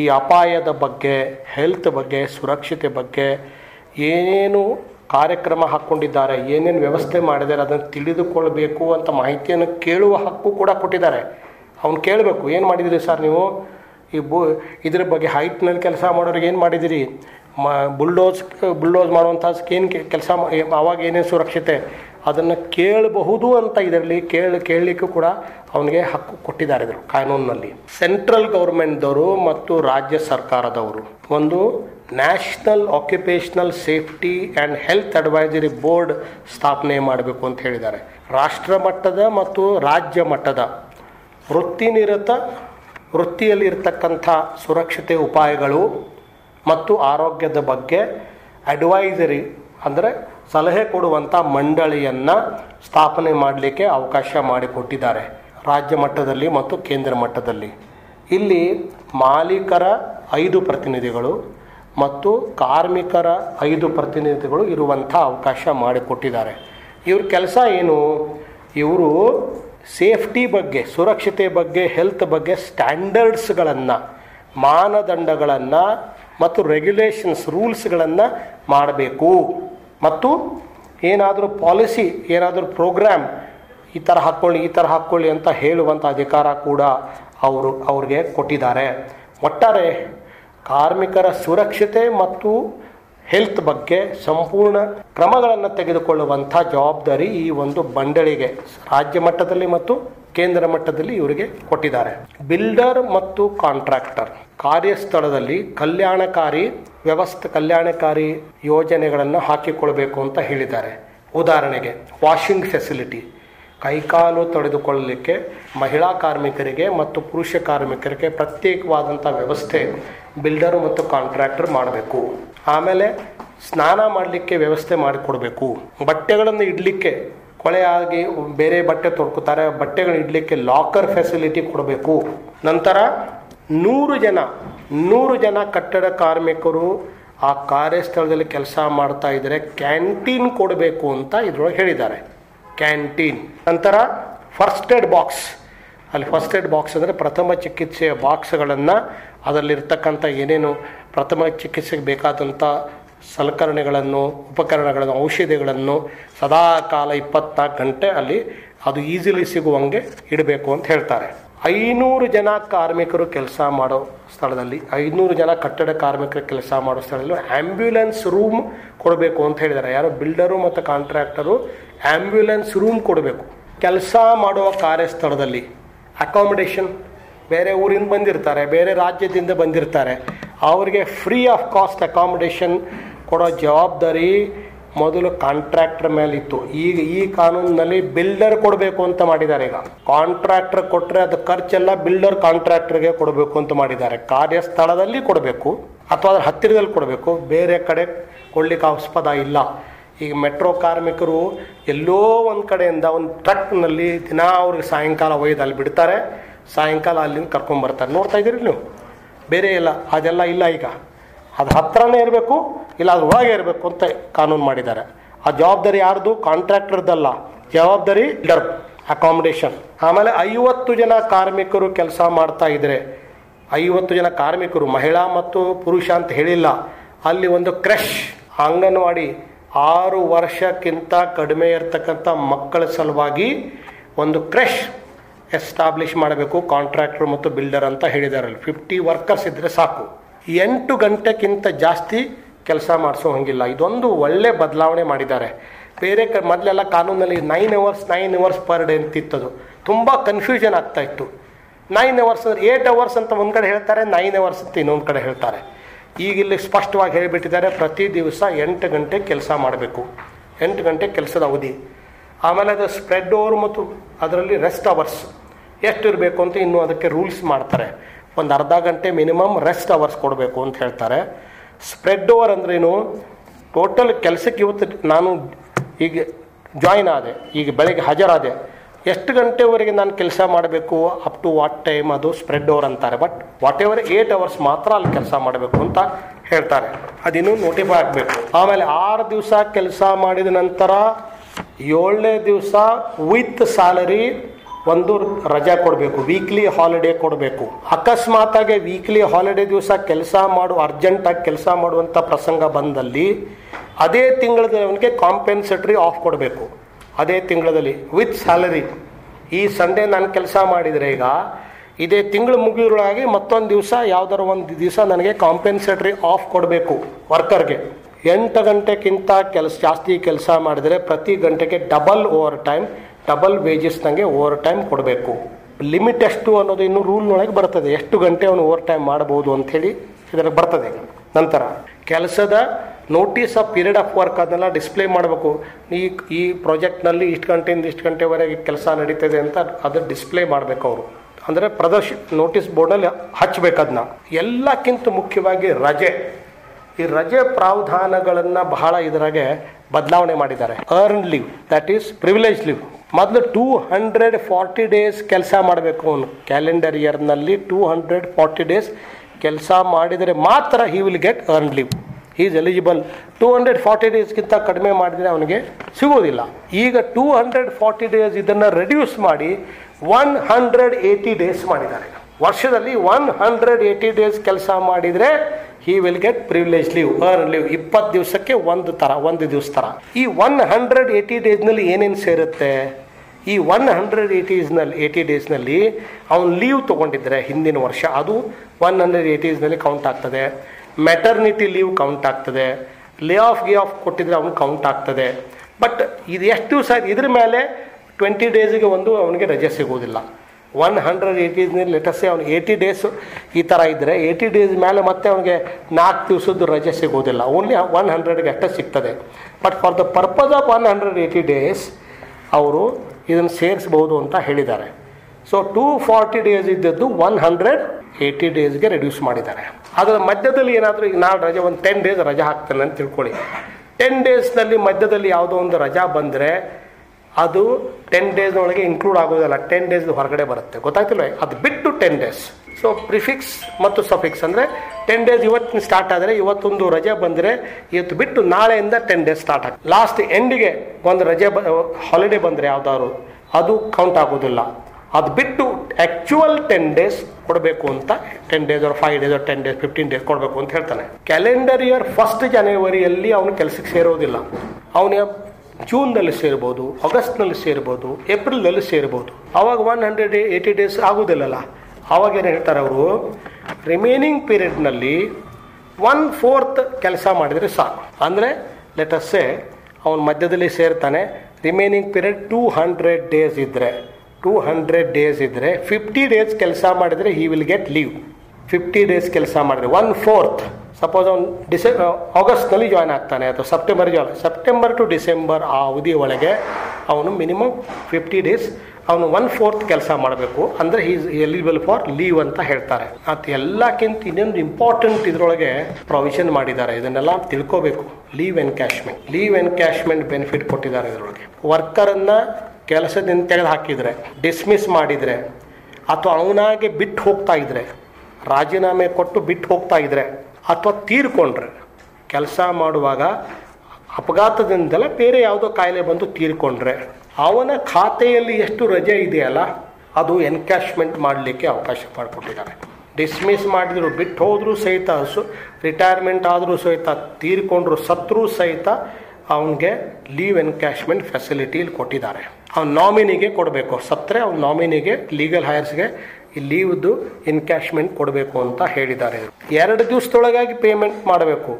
ಈ ಅಪಾಯದ ಬಗ್ಗೆ, ಹೆಲ್ತ್ ಬಗ್ಗೆ, ಸುರಕ್ಷತೆ ಬಗ್ಗೆ ಏನೇನು ಕಾರ್ಯಕ್ರಮ ಹಾಕ್ಕೊಂಡಿದ್ದಾರೆ, ಏನೇನು ವ್ಯವಸ್ಥೆ ಮಾಡಿದ್ದಾರೆ, ಅದನ್ನು ತಿಳಿದುಕೊಳ್ಬೇಕು ಅಂತ ಮಾಹಿತಿಯನ್ನು ಕೇಳುವ ಹಕ್ಕು ಕೂಡ ಕೊಟ್ಟಿದ್ದಾರೆ. ಅವ್ನು ಕೇಳಬೇಕು, ಏನು ಮಾಡಿದಿರಿ ಸರ್ ನೀವು? ಈ ಬು, ಇದ್ರ ಬಗ್ಗೆ ಹೈಟ್ನಲ್ಲಿ ಕೆಲಸ ಮಾಡೋರಿಗೆ ಏನು ಮಾಡಿದಿರಿ? ಮ ಬುಲ್ಡೋಸ್ ಬುಲ್ಡೋಸ್ ಮಾಡುವಂಥ ಏನು ಕೆಲಸ ಆವಾಗ ಏನೇನು ಸುರಕ್ಷತೆ? ಅದನ್ನು ಕೇಳಬಹುದು ಅಂತ ಇದರಲ್ಲಿ ಕೇಳಿ, ಕೇಳಲಿಕ್ಕೂ ಕೂಡ ಅವನಿಗೆ ಹಕ್ಕು ಕೊಟ್ಟಿದ್ದಾರೆ ಇದ್ರು ಕಾನೂನಿನಲ್ಲಿ. ಸೆಂಟ್ರಲ್ ಗೌರ್ಮೆಂಟ್ದವರು ಮತ್ತು ರಾಜ್ಯ ಸರ್ಕಾರದವರು. ಒಂದು national occupational safety and health advisory board ಸ್ಥಾಪನೆ ಮಾಡಬೇಕು ಅಂತ ಹೇಳಿದ್ದಾರೆ. ರಾಷ್ಟ್ರ ಮಟ್ಟದ ಮತ್ತು ರಾಜ್ಯ ಮಟ್ಟದ. ವೃತ್ತಿನಿರತ ವೃತ್ತಿಯಲ್ಲಿ ಇರತಕ್ಕಂಥ ಸುರಕ್ಷತೆ ಉಪಾಯಗಳು ಮತ್ತು ಆರೋಗ್ಯದ ಬಗ್ಗೆ ಅಡ್ವೈಸರಿ ಅಂದರೆ ಸಲಹೆ ಕೊಡುವಂಥ ಮಂಡಳಿಯನ್ನು ಸ್ಥಾಪನೆ ಮಾಡಲಿಕ್ಕೆ ಅವಕಾಶ ಮಾಡಿಕೊಟ್ಟಿದ್ದಾರೆ ರಾಜ್ಯ ಮಟ್ಟದಲ್ಲಿ ಮತ್ತು ಕೇಂದ್ರ ಮಟ್ಟದಲ್ಲಿ. ಇಲ್ಲಿ ಮಾಲೀಕರ ಐದು ಪ್ರತಿನಿಧಿಗಳು ಮತ್ತು ಕಾರ್ಮಿಕರ ಐದು ಪ್ರತಿನಿಧಿಗಳು ಇರುವಂಥ ಅವಕಾಶ ಮಾಡಿಕೊಟ್ಟಿದ್ದಾರೆ. ಇವ್ರ ಕೆಲಸ ಏನು? ಇವರು ಸೇಫ್ಟಿ ಬಗ್ಗೆ, ಸುರಕ್ಷತೆ ಬಗ್ಗೆ, ಹೆಲ್ತ್ ಬಗ್ಗೆ ಸ್ಟ್ಯಾಂಡರ್ಡ್ಸ್ಗಳನ್ನು, ಮಾನದಂಡಗಳನ್ನು ಮತ್ತು ರೆಗ್ಯುಲೇಷನ್ಸ್, ರೂಲ್ಸ್ಗಳನ್ನು ಮಾಡಬೇಕು. ಮತ್ತು ಏನಾದರೂ ಪಾಲಿಸಿ, ಏನಾದರೂ ಪ್ರೋಗ್ರಾಮ್, ಈ ಥರ ಹಾಕ್ಕೊಳ್ಳಿ, ಈ ಥರ ಹಾಕ್ಕೊಳ್ಳಿ ಅಂತ ಹೇಳುವಂಥ ಅಧಿಕಾರ ಕೂಡ ಅವರು, ಅವ್ರಿಗೆ ಕೊಟ್ಟಿದ್ದಾರೆ. ಒಟ್ಟಾರೆ ಕಾರ್ಮಿಕರ ಸುರಕ್ಷತೆ ಮತ್ತು ಹೆಲ್ತ್ ಬಗ್ಗೆ ಸಂಪೂರ್ಣ ಕ್ರಮಗಳನ್ನು ತೆಗೆದುಕೊಳ್ಳುವಂಥ ಜವಾಬ್ದಾರಿ ಈ ಒಂದು ಮಂಡಳಿಗೆ ರಾಜ್ಯ ಮಟ್ಟದಲ್ಲಿ ಮತ್ತು ಕೇಂದ್ರ ಮಟ್ಟದಲ್ಲಿ ಇವರಿಗೆ ಕೊಟ್ಟಿದ್ದಾರೆ. ಬಿಲ್ಡರ್ ಮತ್ತು ಕಾಂಟ್ರಾಕ್ಟರ್ ಕಾರ್ಯಸ್ಥಳದಲ್ಲಿ ಕಲ್ಯಾಣಕಾರಿ, ವ್ಯವಸ್ಥೆ ಕಲ್ಯಾಣಕಾರಿ ಯೋಜನೆಗಳನ್ನು ಹಾಕಿಕೊಳ್ಳಬೇಕು ಅಂತ ಹೇಳಿದ್ದಾರೆ. ಉದಾಹರಣೆಗೆ ವಾಷಿಂಗ್ ಫೆಸಿಲಿಟಿ, ಕೈಕಾಲು ತೊಳೆದುಕೊಳ್ಳಲಿಕ್ಕೆ ಮಹಿಳಾ ಕಾರ್ಮಿಕರಿಗೆ ಮತ್ತು ಪುರುಷ ಕಾರ್ಮಿಕರಿಗೆ ಪ್ರತ್ಯೇಕವಾದಂಥ ವ್ಯವಸ್ಥೆ ಬಿಲ್ಡರ್ ಮತ್ತು ಕಾಂಟ್ರಾಕ್ಟರ್ ಮಾಡಬೇಕು. ಆಮೇಲೆ ಸ್ನಾನ ಮಾಡಲಿಕ್ಕೆ ವ್ಯವಸ್ಥೆ ಮಾಡಿಕೊಡ್ಬೇಕು. ಬಟ್ಟೆಗಳನ್ನು ಇಡಲಿಕ್ಕೆ ಕೊಳೆಯಾಗಿ ಬೇರೆ ಬಟ್ಟೆ ತೊಡ್ಕೊತಾರೆ ಬಟ್ಟೆಗಳು ಇಡಲಿಕ್ಕೆ ಲಾಕರ್ ಫೆಸಿಲಿಟಿ ಕೊಡಬೇಕು. ನಂತರ ನೂರು ಜನ ನೂರು ಜನ ಕಟ್ಟಡ ಕಾರ್ಮಿಕರು ಆ ಕಾರ್ಯಸ್ಥಳದಲ್ಲಿ ಕೆಲಸ ಮಾಡ್ತಾ ಇದ್ದರೆ ಕ್ಯಾಂಟೀನ್ ಕೊಡಬೇಕು ಅಂತ ಇದ್ರೊಳಗೆ ಹೇಳಿದ್ದಾರೆ. ಕ್ಯಾಂಟೀನ್. ನಂತರ ಫಸ್ಟ್ ಏಡ್ ಬಾಕ್ಸ್ ಅಲ್ಲಿ ಫಸ್ಟ್ ಏಡ್ ಬಾಕ್ಸ್ ಅಂದರೆ ಪ್ರಥಮ ಚಿಕಿತ್ಸೆಯ ಬಾಕ್ಸ್ಗಳನ್ನು ಅದರಲ್ಲಿರ್ತಕ್ಕಂಥ ಏನೇನು ಪ್ರಥಮ ಚಿಕಿತ್ಸೆಗೆ ಬೇಕಾದಂಥ ಸಲಕರಣೆಗಳನ್ನು, ಉಪಕರಣಗಳನ್ನು, ಔಷಧಿಗಳನ್ನು ಸದಾ ಕಾಲ ಇಪ್ಪತ್ನಾಲ್ಕು ಗಂಟೆ ಅಲ್ಲಿ ಅದು ಈಸಿಲಿ ಸಿಗುವಂಗೆ ಇಡಬೇಕು ಅಂತ ಹೇಳ್ತಾರೆ. ಐನೂರು ಜನ ಕಾರ್ಮಿಕರು ಕೆಲಸ ಮಾಡೋ ಸ್ಥಳದಲ್ಲಿ, ಐನೂರು ಜನ ಕಟ್ಟಡ ಕಾರ್ಮಿಕರು ಕೆಲಸ ಮಾಡೋ ಸ್ಥಳದಲ್ಲಿ ಆ್ಯಂಬ್ಯುಲೆನ್ಸ್ ರೂಮ್ ಕೊಡಬೇಕು ಅಂತ ಹೇಳಿದ್ದಾರೆ. ಯಾರು ಬಿಲ್ಡರು ಮತ್ತು ಕಾಂಟ್ರಾಕ್ಟರು ಆ್ಯಂಬ್ಯುಲೆನ್ಸ್ ರೂಮ್ ಕೊಡಬೇಕು. ಕೆಲಸ ಮಾಡುವ ಕಾರ್ಯಸ್ಥಳದಲ್ಲಿ ಅಕಾಮಿಡೇಷನ್ ಬೇರೆ ಊರಿಂದ ಬಂದಿರ್ತಾರೆ, ಬೇರೆ ರಾಜ್ಯದಿಂದ ಬಂದಿರ್ತಾರೆ. ಅವರಿಗೆ ಫ್ರೀ ಆಫ್ ಕಾಸ್ಟ್ ಅಕಾಮಿಡೇಷನ್ ಕೊಡೋ ಜವಾಬ್ದಾರಿ ಮೊದಲು ಕಾಂಟ್ರಾಕ್ಟರ್ ಮೇಲೆ ಇತ್ತು. ಈಗ ಈ ಕಾನೂನಿನಲ್ಲಿ ಬಿಲ್ಡರ್ ಕೊಡಬೇಕು ಅಂತ ಮಾಡಿದ್ದಾರೆ ಈಗ. ಕಾಂಟ್ರಾಕ್ಟರ್ ಕೊಟ್ಟರೆ ಅದು ಖರ್ಚೆಲ್ಲ ಬಿಲ್ಡರ್ ಕಾಂಟ್ರಾಕ್ಟರ್ಗೆ ಕೊಡಬೇಕು ಅಂತ ಮಾಡಿದ್ದಾರೆ. ಕಾರ್ಯಸ್ಥಳದಲ್ಲಿ ಕೊಡಬೇಕು ಅಥವಾ ಅದ್ರ ಹತ್ತಿರದಲ್ಲಿ ಕೊಡಬೇಕು. ಬೇರೆ ಕಡೆ ಕೊಡ್ಲಿಕ್ಕೆ ಆಸ್ಪದ ಇಲ್ಲ. ಈಗ ಮೆಟ್ರೋ ಕಾರ್ಮಿಕರು ಎಲ್ಲೋ ಒಂದು ಕಡೆಯಿಂದ ಒಂದು ಟ್ರಕ್ನಲ್ಲಿ ದಿನ ಅವ್ರಿಗೆ ಸಾಯಂಕಾಲ ಒಯ್ದು ಅಲ್ಲಿ ಬಿಡ್ತಾರೆ. ಸಾಯಂಕಾಲ ಅಲ್ಲಿಂದ ಕರ್ಕೊಂಬರ್ತಾರೆ ನೋಡ್ತಾ ಇದ್ದೀರಿ ನೀವು? ಬೇರೆ ಇಲ್ಲ ಅದೆಲ್ಲ ಇಲ್ಲ ಈಗ. ಅದು ಹತ್ರನೇ ಇರಬೇಕು, ಇಲ್ಲ ಅದ್ರ ಒಳಗೆ ಇರಬೇಕು ಅಂತ ಕಾನೂನು ಮಾಡಿದ್ದಾರೆ. ಆ ಜವಾಬ್ದಾರಿ ಯಾರ್ದು? ಕಾಂಟ್ರಾಕ್ಟರ್ದಲ್ಲ. ಜವಾಬ್ದಾರಿ ಡರ್ ಅಕಾಮಿಡೇಷನ್ ಆಮೇಲೆ ಐವತ್ತು ಜನ ಕಾರ್ಮಿಕರು ಕೆಲಸ ಮಾಡ್ತಾ ಇದ್ರೆ, ಐವತ್ತು ಜನ ಕಾರ್ಮಿಕರು, ಮಹಿಳಾ ಮತ್ತು ಪುರುಷ ಅಂತ ಹೇಳಿಲ್ಲ. ಅಲ್ಲಿ ಒಂದು ಕ್ರಶ್, ಅಂಗನವಾಡಿ ಆರು ವರ್ಷಕ್ಕಿಂತ ಕಡಿಮೆ ಇರತಕ್ಕಂಥ ಮಕ್ಕಳ ಸಲುವಾಗಿ ಒಂದು ಕ್ರಶ್ ಎಸ್ಟಾಬ್ಲಿಷ್ ಮಾಡಬೇಕು, ಕಾಂಟ್ರಾಕ್ಟರ್ ಮತ್ತು ಬಿಲ್ಡರ್ ಅಂತ ಹೇಳಿದ್ದಾರೆ ಅಲ್ಲಿ ಫಿಫ್ಟಿ ವರ್ಕರ್ಸ್ ಇದ್ದರೆ ಸಾಕು. ಎಂಟು ಗಂಟೆಗಿಂತ ಜಾಸ್ತಿ ಕೆಲಸ ಮಾಡಿಸೋ ಹಂಗಿಲ್ಲ. ಇದೊಂದು ಒಳ್ಳೆ ಬದಲಾವಣೆ ಮಾಡಿದ್ದಾರೆ. ಬೇರೆ ಕ, ಮೊದಲೆಲ್ಲ ಕಾನೂನಲ್ಲಿ nine hours nine hours per day ಅಂತಿತ್ತದು. ತುಂಬ ಕನ್ಫ್ಯೂಷನ್ ಆಗ್ತಾ ಇತ್ತು. ನೈನ್ ಅವರ್ಸ್ ಅಂದರೆ ಏಟ್ ಅವರ್ಸ್ ಅಂತ ಒಂದು ಕಡೆ ಹೇಳ್ತಾರೆ, ನೈನ್ ಅವರ್ಸ್ ಅಂತ ಇನ್ನೊಂದು ಕಡೆ ಹೇಳ್ತಾರೆ. ಈಗ ಇಲ್ಲಿ ಸ್ಪಷ್ಟವಾಗಿ ಹೇಳಿಬಿಟ್ಟಿದ್ದಾರೆ, ಪ್ರತಿ ದಿವಸ ಎಂಟು ಗಂಟೆ ಕೆಲಸ ಮಾಡಬೇಕು. ಎಂಟು ಗಂಟೆ ಕೆಲಸದ ಅವಧಿ. ಆಮೇಲೆ ಅದು ಸ್ಪ್ರೆಡ್ ಓವರ್ ಮತ್ತು ಅದರಲ್ಲಿ ರೆಸ್ಟ್ ಅವರ್ಸ್ ಎಷ್ಟು ಇರಬೇಕು ಅಂತ ಇನ್ನು ಅದಕ್ಕೆ ರೂಲ್ಸ್ ಮಾಡ್ತಾರೆ. ಒಂದು ಅರ್ಧ ಗಂಟೆ ಮಿನಿಮಮ್ ರೆಸ್ಟ್ ಅವರ್ಸ್ ಕೊಡಬೇಕು ಅಂತ ಹೇಳ್ತಾರೆ. ಸ್ಪ್ರೆಡ್ ಓವರ್ ಅಂದ್ರೇನು ಟೋಟಲ್ ಕೆಲಸಕ್ಕೆ ಇವತ್ತು ನಾನು ಈಗ ಜಾಯಿನ್ ಆದೆ, ಈಗ ಬೆಳಗ್ಗೆ ಹಾಜರಾದೆ. ಎಷ್ಟು ಗಂಟೆವರೆಗೆ ನಾನು ಕೆಲಸ ಮಾಡಬೇಕು? ಅಪ್ ಟು ವಾಟ್ ಟೈಮ್ ಅದು ಸ್ಪ್ರೆಡ್ ಓವರ್ ಅಂತಾರೆ. But whatever eight hours ಮಾತ್ರ ಅಲ್ಲಿ ಕೆಲಸ ಮಾಡಬೇಕು ಅಂತ ಹೇಳ್ತಾರೆ. ಅದಿನ್ನೂ ನೋಟಿಫೈ ಆಗಬೇಕು. ಆಮೇಲೆ ಆರು ದಿವಸ ಕೆಲಸ ಮಾಡಿದ ನಂತರ ಏಳನೇ ದಿವಸ ವಿತ್ ಸ್ಯಾಲರಿ ಒಂದು ರಜಾ ಕೊಡಬೇಕು ವೀಕ್ಲಿ ಹಾಲಿಡೇ ಕೊಡಬೇಕು. ಅಕಸ್ಮಾತಾಗಿ ವೀಕ್ಲಿ ಹಾಲಿಡೇ ದಿವಸ ಕೆಲಸ ಮಾಡು ಅರ್ಜೆಂಟಾಗಿ ಕೆಲಸ ಮಾಡುವಂಥ ಪ್ರಸಂಗ ಬಂದಲ್ಲಿ ಅದೇ ತಿಂಗಳಲ್ಲಿ ಅವನಿಗೆ ಕಾಂಪೆನ್ಸೇಟರಿ ಆಫ್ ಕೊಡಬೇಕು. ಅದೇ ತಿಂಗಳಲ್ಲಿ ವಿತ್ ಸ್ಯಾಲರಿ ಈ ಸಂಡೇ ನಾನು ಕೆಲಸ ಮಾಡಿದರೆ ಈಗ ಇದೇ ತಿಂಗಳು ಮುಗಿದ್ರೊಳಗೆ ಮತ್ತೊಂದು ದಿವಸ ಯಾವ್ದಾರು ಒಂದು ದಿವಸ ನನಗೆ ಕಾಂಪೆನ್ಸೇಟ್ರಿ ಆಫ್ ಕೊಡಬೇಕು ವರ್ಕರ್ಗೆ ಎಂಟು ಗಂಟೆಗಿಂತ ಕೆಲಸ ಜಾಸ್ತಿ ಕೆಲಸ ಮಾಡಿದರೆ ಪ್ರತಿ ಗಂಟೆಗೆ ಡಬಲ್ ಓವರ್ ಟೈಮ್ ಡಬಲ್ ವೇಜಸ್ನಂಗೆ ಓವರ್ ಟೈಮ್ ಕೊಡಬೇಕು. ಲಿಮಿಟ್ ಎಷ್ಟು ಅನ್ನೋದು ಇನ್ನು ರೂಲ್ನೊಳಗೆ ಬರ್ತದೆ. ಎಷ್ಟು ಗಂಟೆ ಅವನು ಓವರ್ ಟೈಮ್ ಮಾಡಬಹುದು ಅಂಥೇಳಿ ಇದರಲ್ಲಿ ಬರ್ತದೆ. ನಂತರ ಕೆಲಸದ notice of period of work ಅದನ್ನೆಲ್ಲ ಡಿಸ್ಪ್ಲೇ ಮಾಡಬೇಕು. ಈ ಈ ಪ್ರಾಜೆಕ್ಟ್ನಲ್ಲಿ ಇಷ್ಟು ಗಂಟೆಯಿಂದ ಇಷ್ಟು ಗಂಟೆವರೆಗೆ ಕೆಲಸ ನಡೀತದೆ ಅಂತ ಅದು ಡಿಸ್ಪ್ಲೇ ಮಾಡಬೇಕು ಅವರು. ಅಂದರೆ ಪ್ರದರ್ಶ ನೋಟಿಸ್ ಬೋರ್ಡಲ್ಲಿ ಹಚ್ಬೇಕು ಅದನ್ನ ಎಲ್ಲಕ್ಕಿಂತ ಮುಖ್ಯವಾಗಿ ರಜೆ. ಈ ರಜೆ ಪ್ರಾವಧಾನಗಳನ್ನು ಬಹಳ ಇದರಾಗೆ ಬದಲಾವಣೆ ಮಾಡಿದ್ದಾರೆ. Earn leave that is privilege leave ಮೊದಲು ಟೂ ಹಂಡ್ರೆಡ್ ಫಾರ್ಟಿ ಡೇಸ್ ಕೆಲಸ ಮಾಡಬೇಕು ಅವನು. ಕ್ಯಾಲೆಂಡರ್ ಇಯರ್ನಲ್ಲಿ ಟೂ ಹಂಡ್ರೆಡ್ ಫಾರ್ಟಿ ಡೇಸ್ ಕೆಲಸ ಮಾಡಿದರೆ ಮಾತ್ರ he will get earn leave is eligible two hundred forty ಡೇಸ್ಗಿಂತ ಕಡಿಮೆ ಮಾಡಿದರೆ ಅವನಿಗೆ ಸಿಗೋದಿಲ್ಲ. ಈಗ ಟೂ ಹಂಡ್ರೆಡ್ ಫಾರ್ಟಿ ಡೇಸ್ ಇದನ್ನು ರೆಡ್ಯೂಸ್ ಮಾಡಿ ಒನ್ ಹಂಡ್ರೆಡ್ ಏಯ್ಟಿ ಡೇಸ್ ಮಾಡಿದ್ದಾರೆ. ವರ್ಷದಲ್ಲಿ ಒನ್ ಹಂಡ್ರೆಡ್ ಏಯ್ಟಿ ಡೇಸ್ ಕೆಲಸ ಮಾಡಿದರೆ he will get privilege leave earn leave ಇಪ್ಪತ್ತು ದಿವಸಕ್ಕೆ ಒಂದು ಥರ ಒಂದು ದಿವಸ ಥರ ಈ ಒನ್ ಹಂಡ್ರೆಡ್ ಏಯ್ಟಿ ಡೇಸ್ನಲ್ಲಿ ಏನೇನು ಸೇರುತ್ತೆ? ಈ ಒನ್ ಹಂಡ್ರೆಡ್ ಏಯ್ಟೀಸ್ನಲ್ಲಿ ಏಯ್ಟಿ ಡೇಸ್ನಲ್ಲಿ ಅವನು ಲೀವ್ ತೊಗೊಂಡಿದ್ರೆ ಹಿಂದಿನ ವರ್ಷ. ಅದು ಒನ್ ಹಂಡ್ರೆಡ್ ಏಯ್ಟೀಸ್ನಲ್ಲಿ ಕೌಂಟ್ ಆಗ್ತದೆ. ಮೆಟರ್ನಿಟಿ ಲೀವ್ ಕೌಂಟ್ ಆಗ್ತದೆ. ಲೇ ಆಫ್ ಗೇ ಆಫ್ ಕೊಟ್ಟಿದ್ರೆ ಅವನು ಕೌಂಟ್ ಆಗ್ತದೆ. ಬಟ್ ಇದು ಎಷ್ಟು ದಿವಸ ಇದ್ರ ಮೇಲೆ ಟ್ವೆಂಟಿ ಡೇಸಿಗೆ ಒಂದು ಅವನಿಗೆ ರಜೆ ಸಿಗೋದಿಲ್ಲ. ಒನ್ ಹಂಡ್ರೆಡ್ ಏಯ್ಟೀಸ್ನಲ್ಲಿ ಲೆಟಸ್ಸೇ ಅವ್ನು ಏಯ್ಟಿ ಡೇಸ್ ಈ ಥರ ಇದ್ದರೆ ಏಯ್ಟಿ ಡೇಸ್ ಮೇಲೆ ಮತ್ತೆ ಅವನಿಗೆ ನಾಲ್ಕು ದಿವಸದ್ದು ರಜೆ ಸಿಗೋದಿಲ್ಲ. ಓನ್ಲಿ ಒನ್ ಹಂಡ್ರೆಡ್ಗೆ ಅಷ್ಟೇ ಸಿಗ್ತದೆ. But for the purpose of one hundred eighty days ಅವರು ಇದನ್ನು ಸೇರಿಸ್ಬೋದು ಅಂತ ಹೇಳಿದ್ದಾರೆ. ಸೊ ಟೂ ಫಾರ್ಟಿ ಡೇಸ್ ಇದ್ದದ್ದು ಒನ್ ಹಂಡ್ರೆಡ್ ಏಯ್ಟಿ ಡೇಸ್ಗೆ ರೆಡ್ಯೂಸ್ ಮಾಡಿದ್ದಾರೆ. ಅದರ ಮಧ್ಯದಲ್ಲಿ ಏನಾದರೂ, ನಾಳೆ ರಜೆ ಒಂದು ಟೆನ್ ಡೇಸ್ ರಜೆ ಹಾಕ್ತೇನೆ ಅಂತ ತಿಳ್ಕೊಳ್ಳಿ. ಟೆನ್ ಡೇಸ್ನಲ್ಲಿ ಮಧ್ಯದಲ್ಲಿ ಯಾವುದೋ ಒಂದು ರಜಾ ಬಂದರೆ ಅದು ಟೆನ್ ಡೇಸ್ನೊಳಗೆ ಇನ್ಕ್ಲೂಡ್ ಆಗೋದಿಲ್ಲ. ಟೆನ್ ಡೇಸ್ ಹೊರಗಡೆ ಬರುತ್ತೆ. ಗೊತ್ತಾಗ್ತಿಲ್ಲ ಅದು ಬಿಟ್ಟು ಟೆನ್ ಡೇಸ್ ಸೊ ಪ್ರಿಫಿಕ್ಸ್ ಮತ್ತು ಸಫಿಕ್ಸ್ ಅಂದರೆ ಟೆನ್ ಡೇಸ್ ಇವತ್ತಿನ ಸ್ಟಾರ್ಟ್ ಆದರೆ ಇವತ್ತೊಂದು ರಜೆ ಬಂದರೆ ಇವತ್ತು ಬಿಟ್ಟು ನಾಳೆಯಿಂದ ಟೆನ್ ಡೇಸ್ ಸ್ಟಾರ್ಟ್ ಆಗುತ್ತೆ. ಲಾಸ್ಟ್ ಎಂಡಿಗೆ ಒಂದು ರಜೆ ಬ ಹಾಲಿಡೇ ಬಂದರೆ ಯಾವ್ದಾದ್ರು, ಅದು ಕೌಂಟ್ ಆಗೋದಿಲ್ಲ. ಅದು ಬಿಟ್ಟು ಆ್ಯಕ್ಚುವಲ್ ಟೆನ್ ಡೇಸ್ ಕೊಡಬೇಕು ಅಂತ ten days or five days ten days fifteen days ಕೊಡಬೇಕು ಅಂತ ಹೇಳ್ತಾನೆ. ಕ್ಯಾಲೆಂಡರ್ ಇಯರ್ ಫಸ್ಟ್ ಜನವರಿಯಲ್ಲಿ ಅವನು ಕೆಲಸಕ್ಕೆ ಸೇರೋದಿಲ್ಲ. ಅವನ ಜೂನ್ನಲ್ಲಿ ಸೇರ್ಬೋದು ಆಗಸ್ಟ್ನಲ್ಲಿ ಸೇರ್ಬೋದು ಏಪ್ರಿಲ್ನಲ್ಲಿ ಸೇರ್ಬೋದು. ಅವಾಗ ಒನ್ ಹಂಡ್ರೆಡ್ ಏಯ್ಟಿ ಡೇಸ್ ಆಗೋದಿಲ್ಲಲ್ಲ. ಅವಾಗ ಏನು ಹೇಳ್ತಾರೆ ಅವರು? ರಿಮೈನಿಂಗ್ ಪೀರಿಯಡ್ನಲ್ಲಿ ಒನ್ ಫೋರ್ತ್ ಕೆಲಸ ಮಾಡಿದರೆ ಸಾಕು. ಅಂದರೆ ಲೆಟಸ್ಸೇ ಅವನು ಮಧ್ಯದಲ್ಲಿ ಸೇರ್ತಾನೆ. Remaining period two hundred days ಇದ್ದರೆ ಟೂ ಹಂಡ್ರೆಡ್ ಡೇಸ್ ಇದ್ದರೆ ಫಿಫ್ಟಿ ಡೇಸ್ ಕೆಲಸ ಮಾಡಿದರೆ he will get leave fifty days ಕೆಲಸ ಮಾಡಿದರೆ ಒನ್ ಫೋರ್ತ್ ಸಪೋಸ್ ಅವ್ನು ಡಿಸೆ ಆಗಸ್ಟ್ನಲ್ಲಿ ಜಾಯ್ನ್ ಆಗ್ತಾನೆ, ಅಥವಾ September join September to December ಆ ಅವಧಿ ಒಳಗೆ ಅವನು ಮಿನಿಮಮ್ ಫಿಫ್ಟಿ ಡೇಸ್ ಅವನು ಒನ್ ಫೋರ್ತ್ ಕೆಲಸ ಮಾಡಬೇಕು. ಅಂದರೆ ಈಸ್ ಎಲಿಜಿಬಲ್ ಫಾರ್ ಲೀವ್ ಅಂತ ಹೇಳ್ತಾರೆ. ಅದು ಎಲ್ಲಕ್ಕಿಂತ ಇನ್ನೊಂದು ಇಂಪಾರ್ಟೆಂಟ್ ಇದರೊಳಗೆ ಪ್ರೊವಿಷನ್ ಮಾಡಿದ್ದಾರೆ. ಇದನ್ನೆಲ್ಲ ತಿಳ್ಕೋಬೇಕು. Leave encashment leave encashment benefit ಕೊಟ್ಟಿದ್ದಾರೆ ಇದರೊಳಗೆ. ವರ್ಕರನ್ನು ಕೆಲಸದಿಂದ ತೆಗೆದು ಹಾಕಿದರೆ ಡಿಸ್ಮಿಸ್ ಮಾಡಿದರೆ, ಅಥವಾ ಅವನಾಗೆ ಬಿಟ್ಟು ಹೋಗ್ತಾ ಇದ್ರೆ, ರಾಜೀನಾಮೆ ಕೊಟ್ಟು ಬಿಟ್ಟು ಹೋಗ್ತಾ ಇದ್ರೆ ಅಥವಾ ತೀರ್ಕೊಂಡ್ರೆ, ಕೆಲಸ ಮಾಡುವಾಗ ಅಪಘಾತದಿಂದಲೇ ಬೇರೆ ಯಾವುದೋ ಕಾಯಿಲೆ ಬಂದು ತೀರ್ಕೊಂಡ್ರೆ, ಅವನ ಖಾತೆಯಲ್ಲಿ ಎಷ್ಟು ರಜೆ ಇದೆಯಲ್ಲ, ಅದು ಎನ್ಕ್ಯಾಶ್ಮೆಂಟ್ ಮಾಡಲಿಕ್ಕೆ ಅವಕಾಶ ಮಾಡಿಕೊಟ್ಟಿದ್ದಾರೆ. ಡಿಸ್ಮಿಸ್ ಮಾಡಿದ್ರು, ಬಿಟ್ಟು ಹೋದರೂ ಸಹಿತ ಸು ರಿಟೈರ್ಮೆಂಟ್ ಆದರೂ ಸಹಿತ ತೀರ್ಕೊಂಡ್ರು, ಸತ್ರೂ ಸಹಿತ ಅವನಿಗೆ ಲೀವ್ ಎನ್ಕ್ಯಾಶ್ಮೆಂಟ್ ಫೆಸಿಲಿಟಿ ಇಲ್ಲಿ ಕೊಟ್ಟಿದ್ದಾರೆ. ಅವ್ನ ನಾಮಿನಿಗೆ ಕೊಡಬೇಕು. ಸತ್ತರೆ ಅವ್ನ ನಾಮಿನಿಗೆ ಲೀಗಲ್ ಹೈಯರ್ಸ್ಗೆ ಈ ಲೀವ್ದು ಇನ್ಕ್ಯಾಶ್ಮೆಂಟ್ ಕೊಡಬೇಕು ಅಂತ ಹೇಳಿದ್ದಾರೆ. ಎರಡು ದಿವಸದೊಳಗಾಗಿ ಪೇಮೆಂಟ್ ಮಾಡಬೇಕು.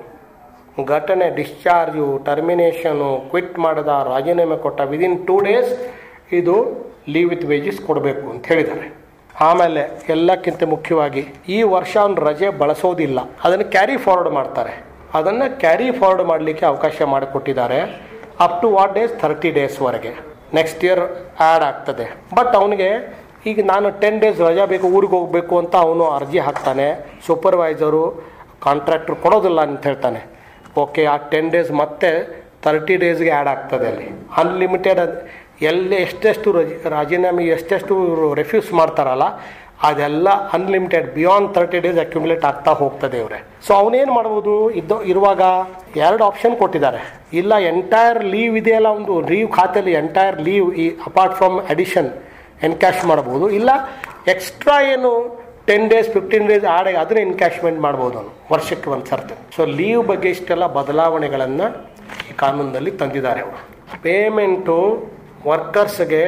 ಘಟನೆ ಡಿಸ್ಚಾರ್ಜು ಟರ್ಮಿನೇಷನು ಕ್ವಿಟ್ ಮಾಡದ ರಾಜೀನಾಮೆ ಕೊಟ್ಟ ವಿದಿನ್ ಟೂ ಡೇಸ್ ಇದು ಲೀವ್ ವಿತ್ ವೇಜಸ್ ಕೊಡಬೇಕು ಅಂತ ಹೇಳಿದ್ದಾರೆ. ಆಮೇಲೆ ಎಲ್ಲಕ್ಕಿಂತ ಮುಖ್ಯವಾಗಿ ಈ ವರ್ಷ ಅವ್ನು ರಜೆ ಬಳಸೋದಿಲ್ಲ. ಅದನ್ನು ಕ್ಯಾರಿ ಫಾರ್ವರ್ಡ್ ಮಾಡ್ತಾರೆ. ಅದನ್ನು ಕ್ಯಾರಿ ಫಾರ್ವರ್ಡ್ ಮಾಡಲಿಕ್ಕೆ ಅವಕಾಶ ಮಾಡಿಕೊಟ್ಟಿದ್ದಾರೆ. Up to what days thirty ಡೇಸ್ವರೆಗೆ next year add ಆಗ್ತದೆ. ಬಟ್ ಅವನಿಗೆ ಈಗ ನಾನು ಟೆನ್ ಡೇಸ್ ರಜಾ ಬೇಕು, ಊರಿಗೆ ಹೋಗಬೇಕು ಅಂತ ಅವನು ಅರ್ಜಿ ಹಾಕ್ತಾನೆ. ಸೂಪರ್ವೈಸರು ಕಾಂಟ್ರಾಕ್ಟ್ರು ಕೊಡೋದಿಲ್ಲ ಅಂತ ಹೇಳ್ತಾನೆ. ಓಕೆ ಆ ಟೆನ್ ಡೇಸ್ ಮತ್ತೆ ತರ್ಟಿ ಡೇಸ್ಗೆ ಆ್ಯಡ್ ಆಗ್ತದೆ ಅಲ್ಲಿ. ಅನ್ಲಿಮಿಟೆಡ್ ಎಲ್ಲಿ ಎಷ್ಟೆಷ್ಟು ರಜಿ, ರಾಜೀನಾಮೆ ಎಷ್ಟೆಷ್ಟು ರೆಫ್ಯೂಸ್ ಮಾಡ್ತಾರಲ್ಲ, ಅದೆಲ್ಲ unlimited beyond thirty days accumulate ಆಗ್ತಾ ಹೋಗ್ತದೆ ಇವರೇ. ಸೊ ಅವನೇನು ಮಾಡ್ಬೋದು? ಇದ್ದು, ಇರುವಾಗ ಎರಡು ಆಪ್ಷನ್ ಕೊಟ್ಟಿದ್ದಾರೆ. ಇಲ್ಲ ಎಂಟೈರ್ ಲೀವ್ ಇದೆಯಲ್ಲ ಒಂದು ಲೀವ್ ಖಾತೆಯಲ್ಲಿ ಎಂಟೈರ್ ಲೀವ್ ಈ ಅಪಾರ್ಟ್ ಫ್ರಮ್ ಅಡಿಷನ್ ಎನ್ಕ್ಯಾಶ್ ಮಾಡ್ಬೋದು ಇಲ್ಲ ಎಕ್ಸ್ಟ್ರಾ ಏನು ಟೆನ್ ಡೇಸ್ ಫಿಫ್ಟೀನ್ ಡೇಸ್ ಆಡ ಅದನ್ನ ಎನ್ಕ್ಯಾಶ್ಮೆಂಟ್ ಮಾಡ್ಬೋದು ಅವನು, ವರ್ಷಕ್ಕೆ ಒಂದು ಸರ್ತಿ. ಸೊ ಲೀವ್ ಬಗ್ಗೆ ಇಷ್ಟೆಲ್ಲ ಬದಲಾವಣೆಗಳನ್ನು ಈ ಕಾನೂನಲ್ಲಿ ತಂದಿದ್ದಾರೆ ಅವರು. ಪೇಮೆಂಟು ವರ್ಕರ್ಸ್ಗೆ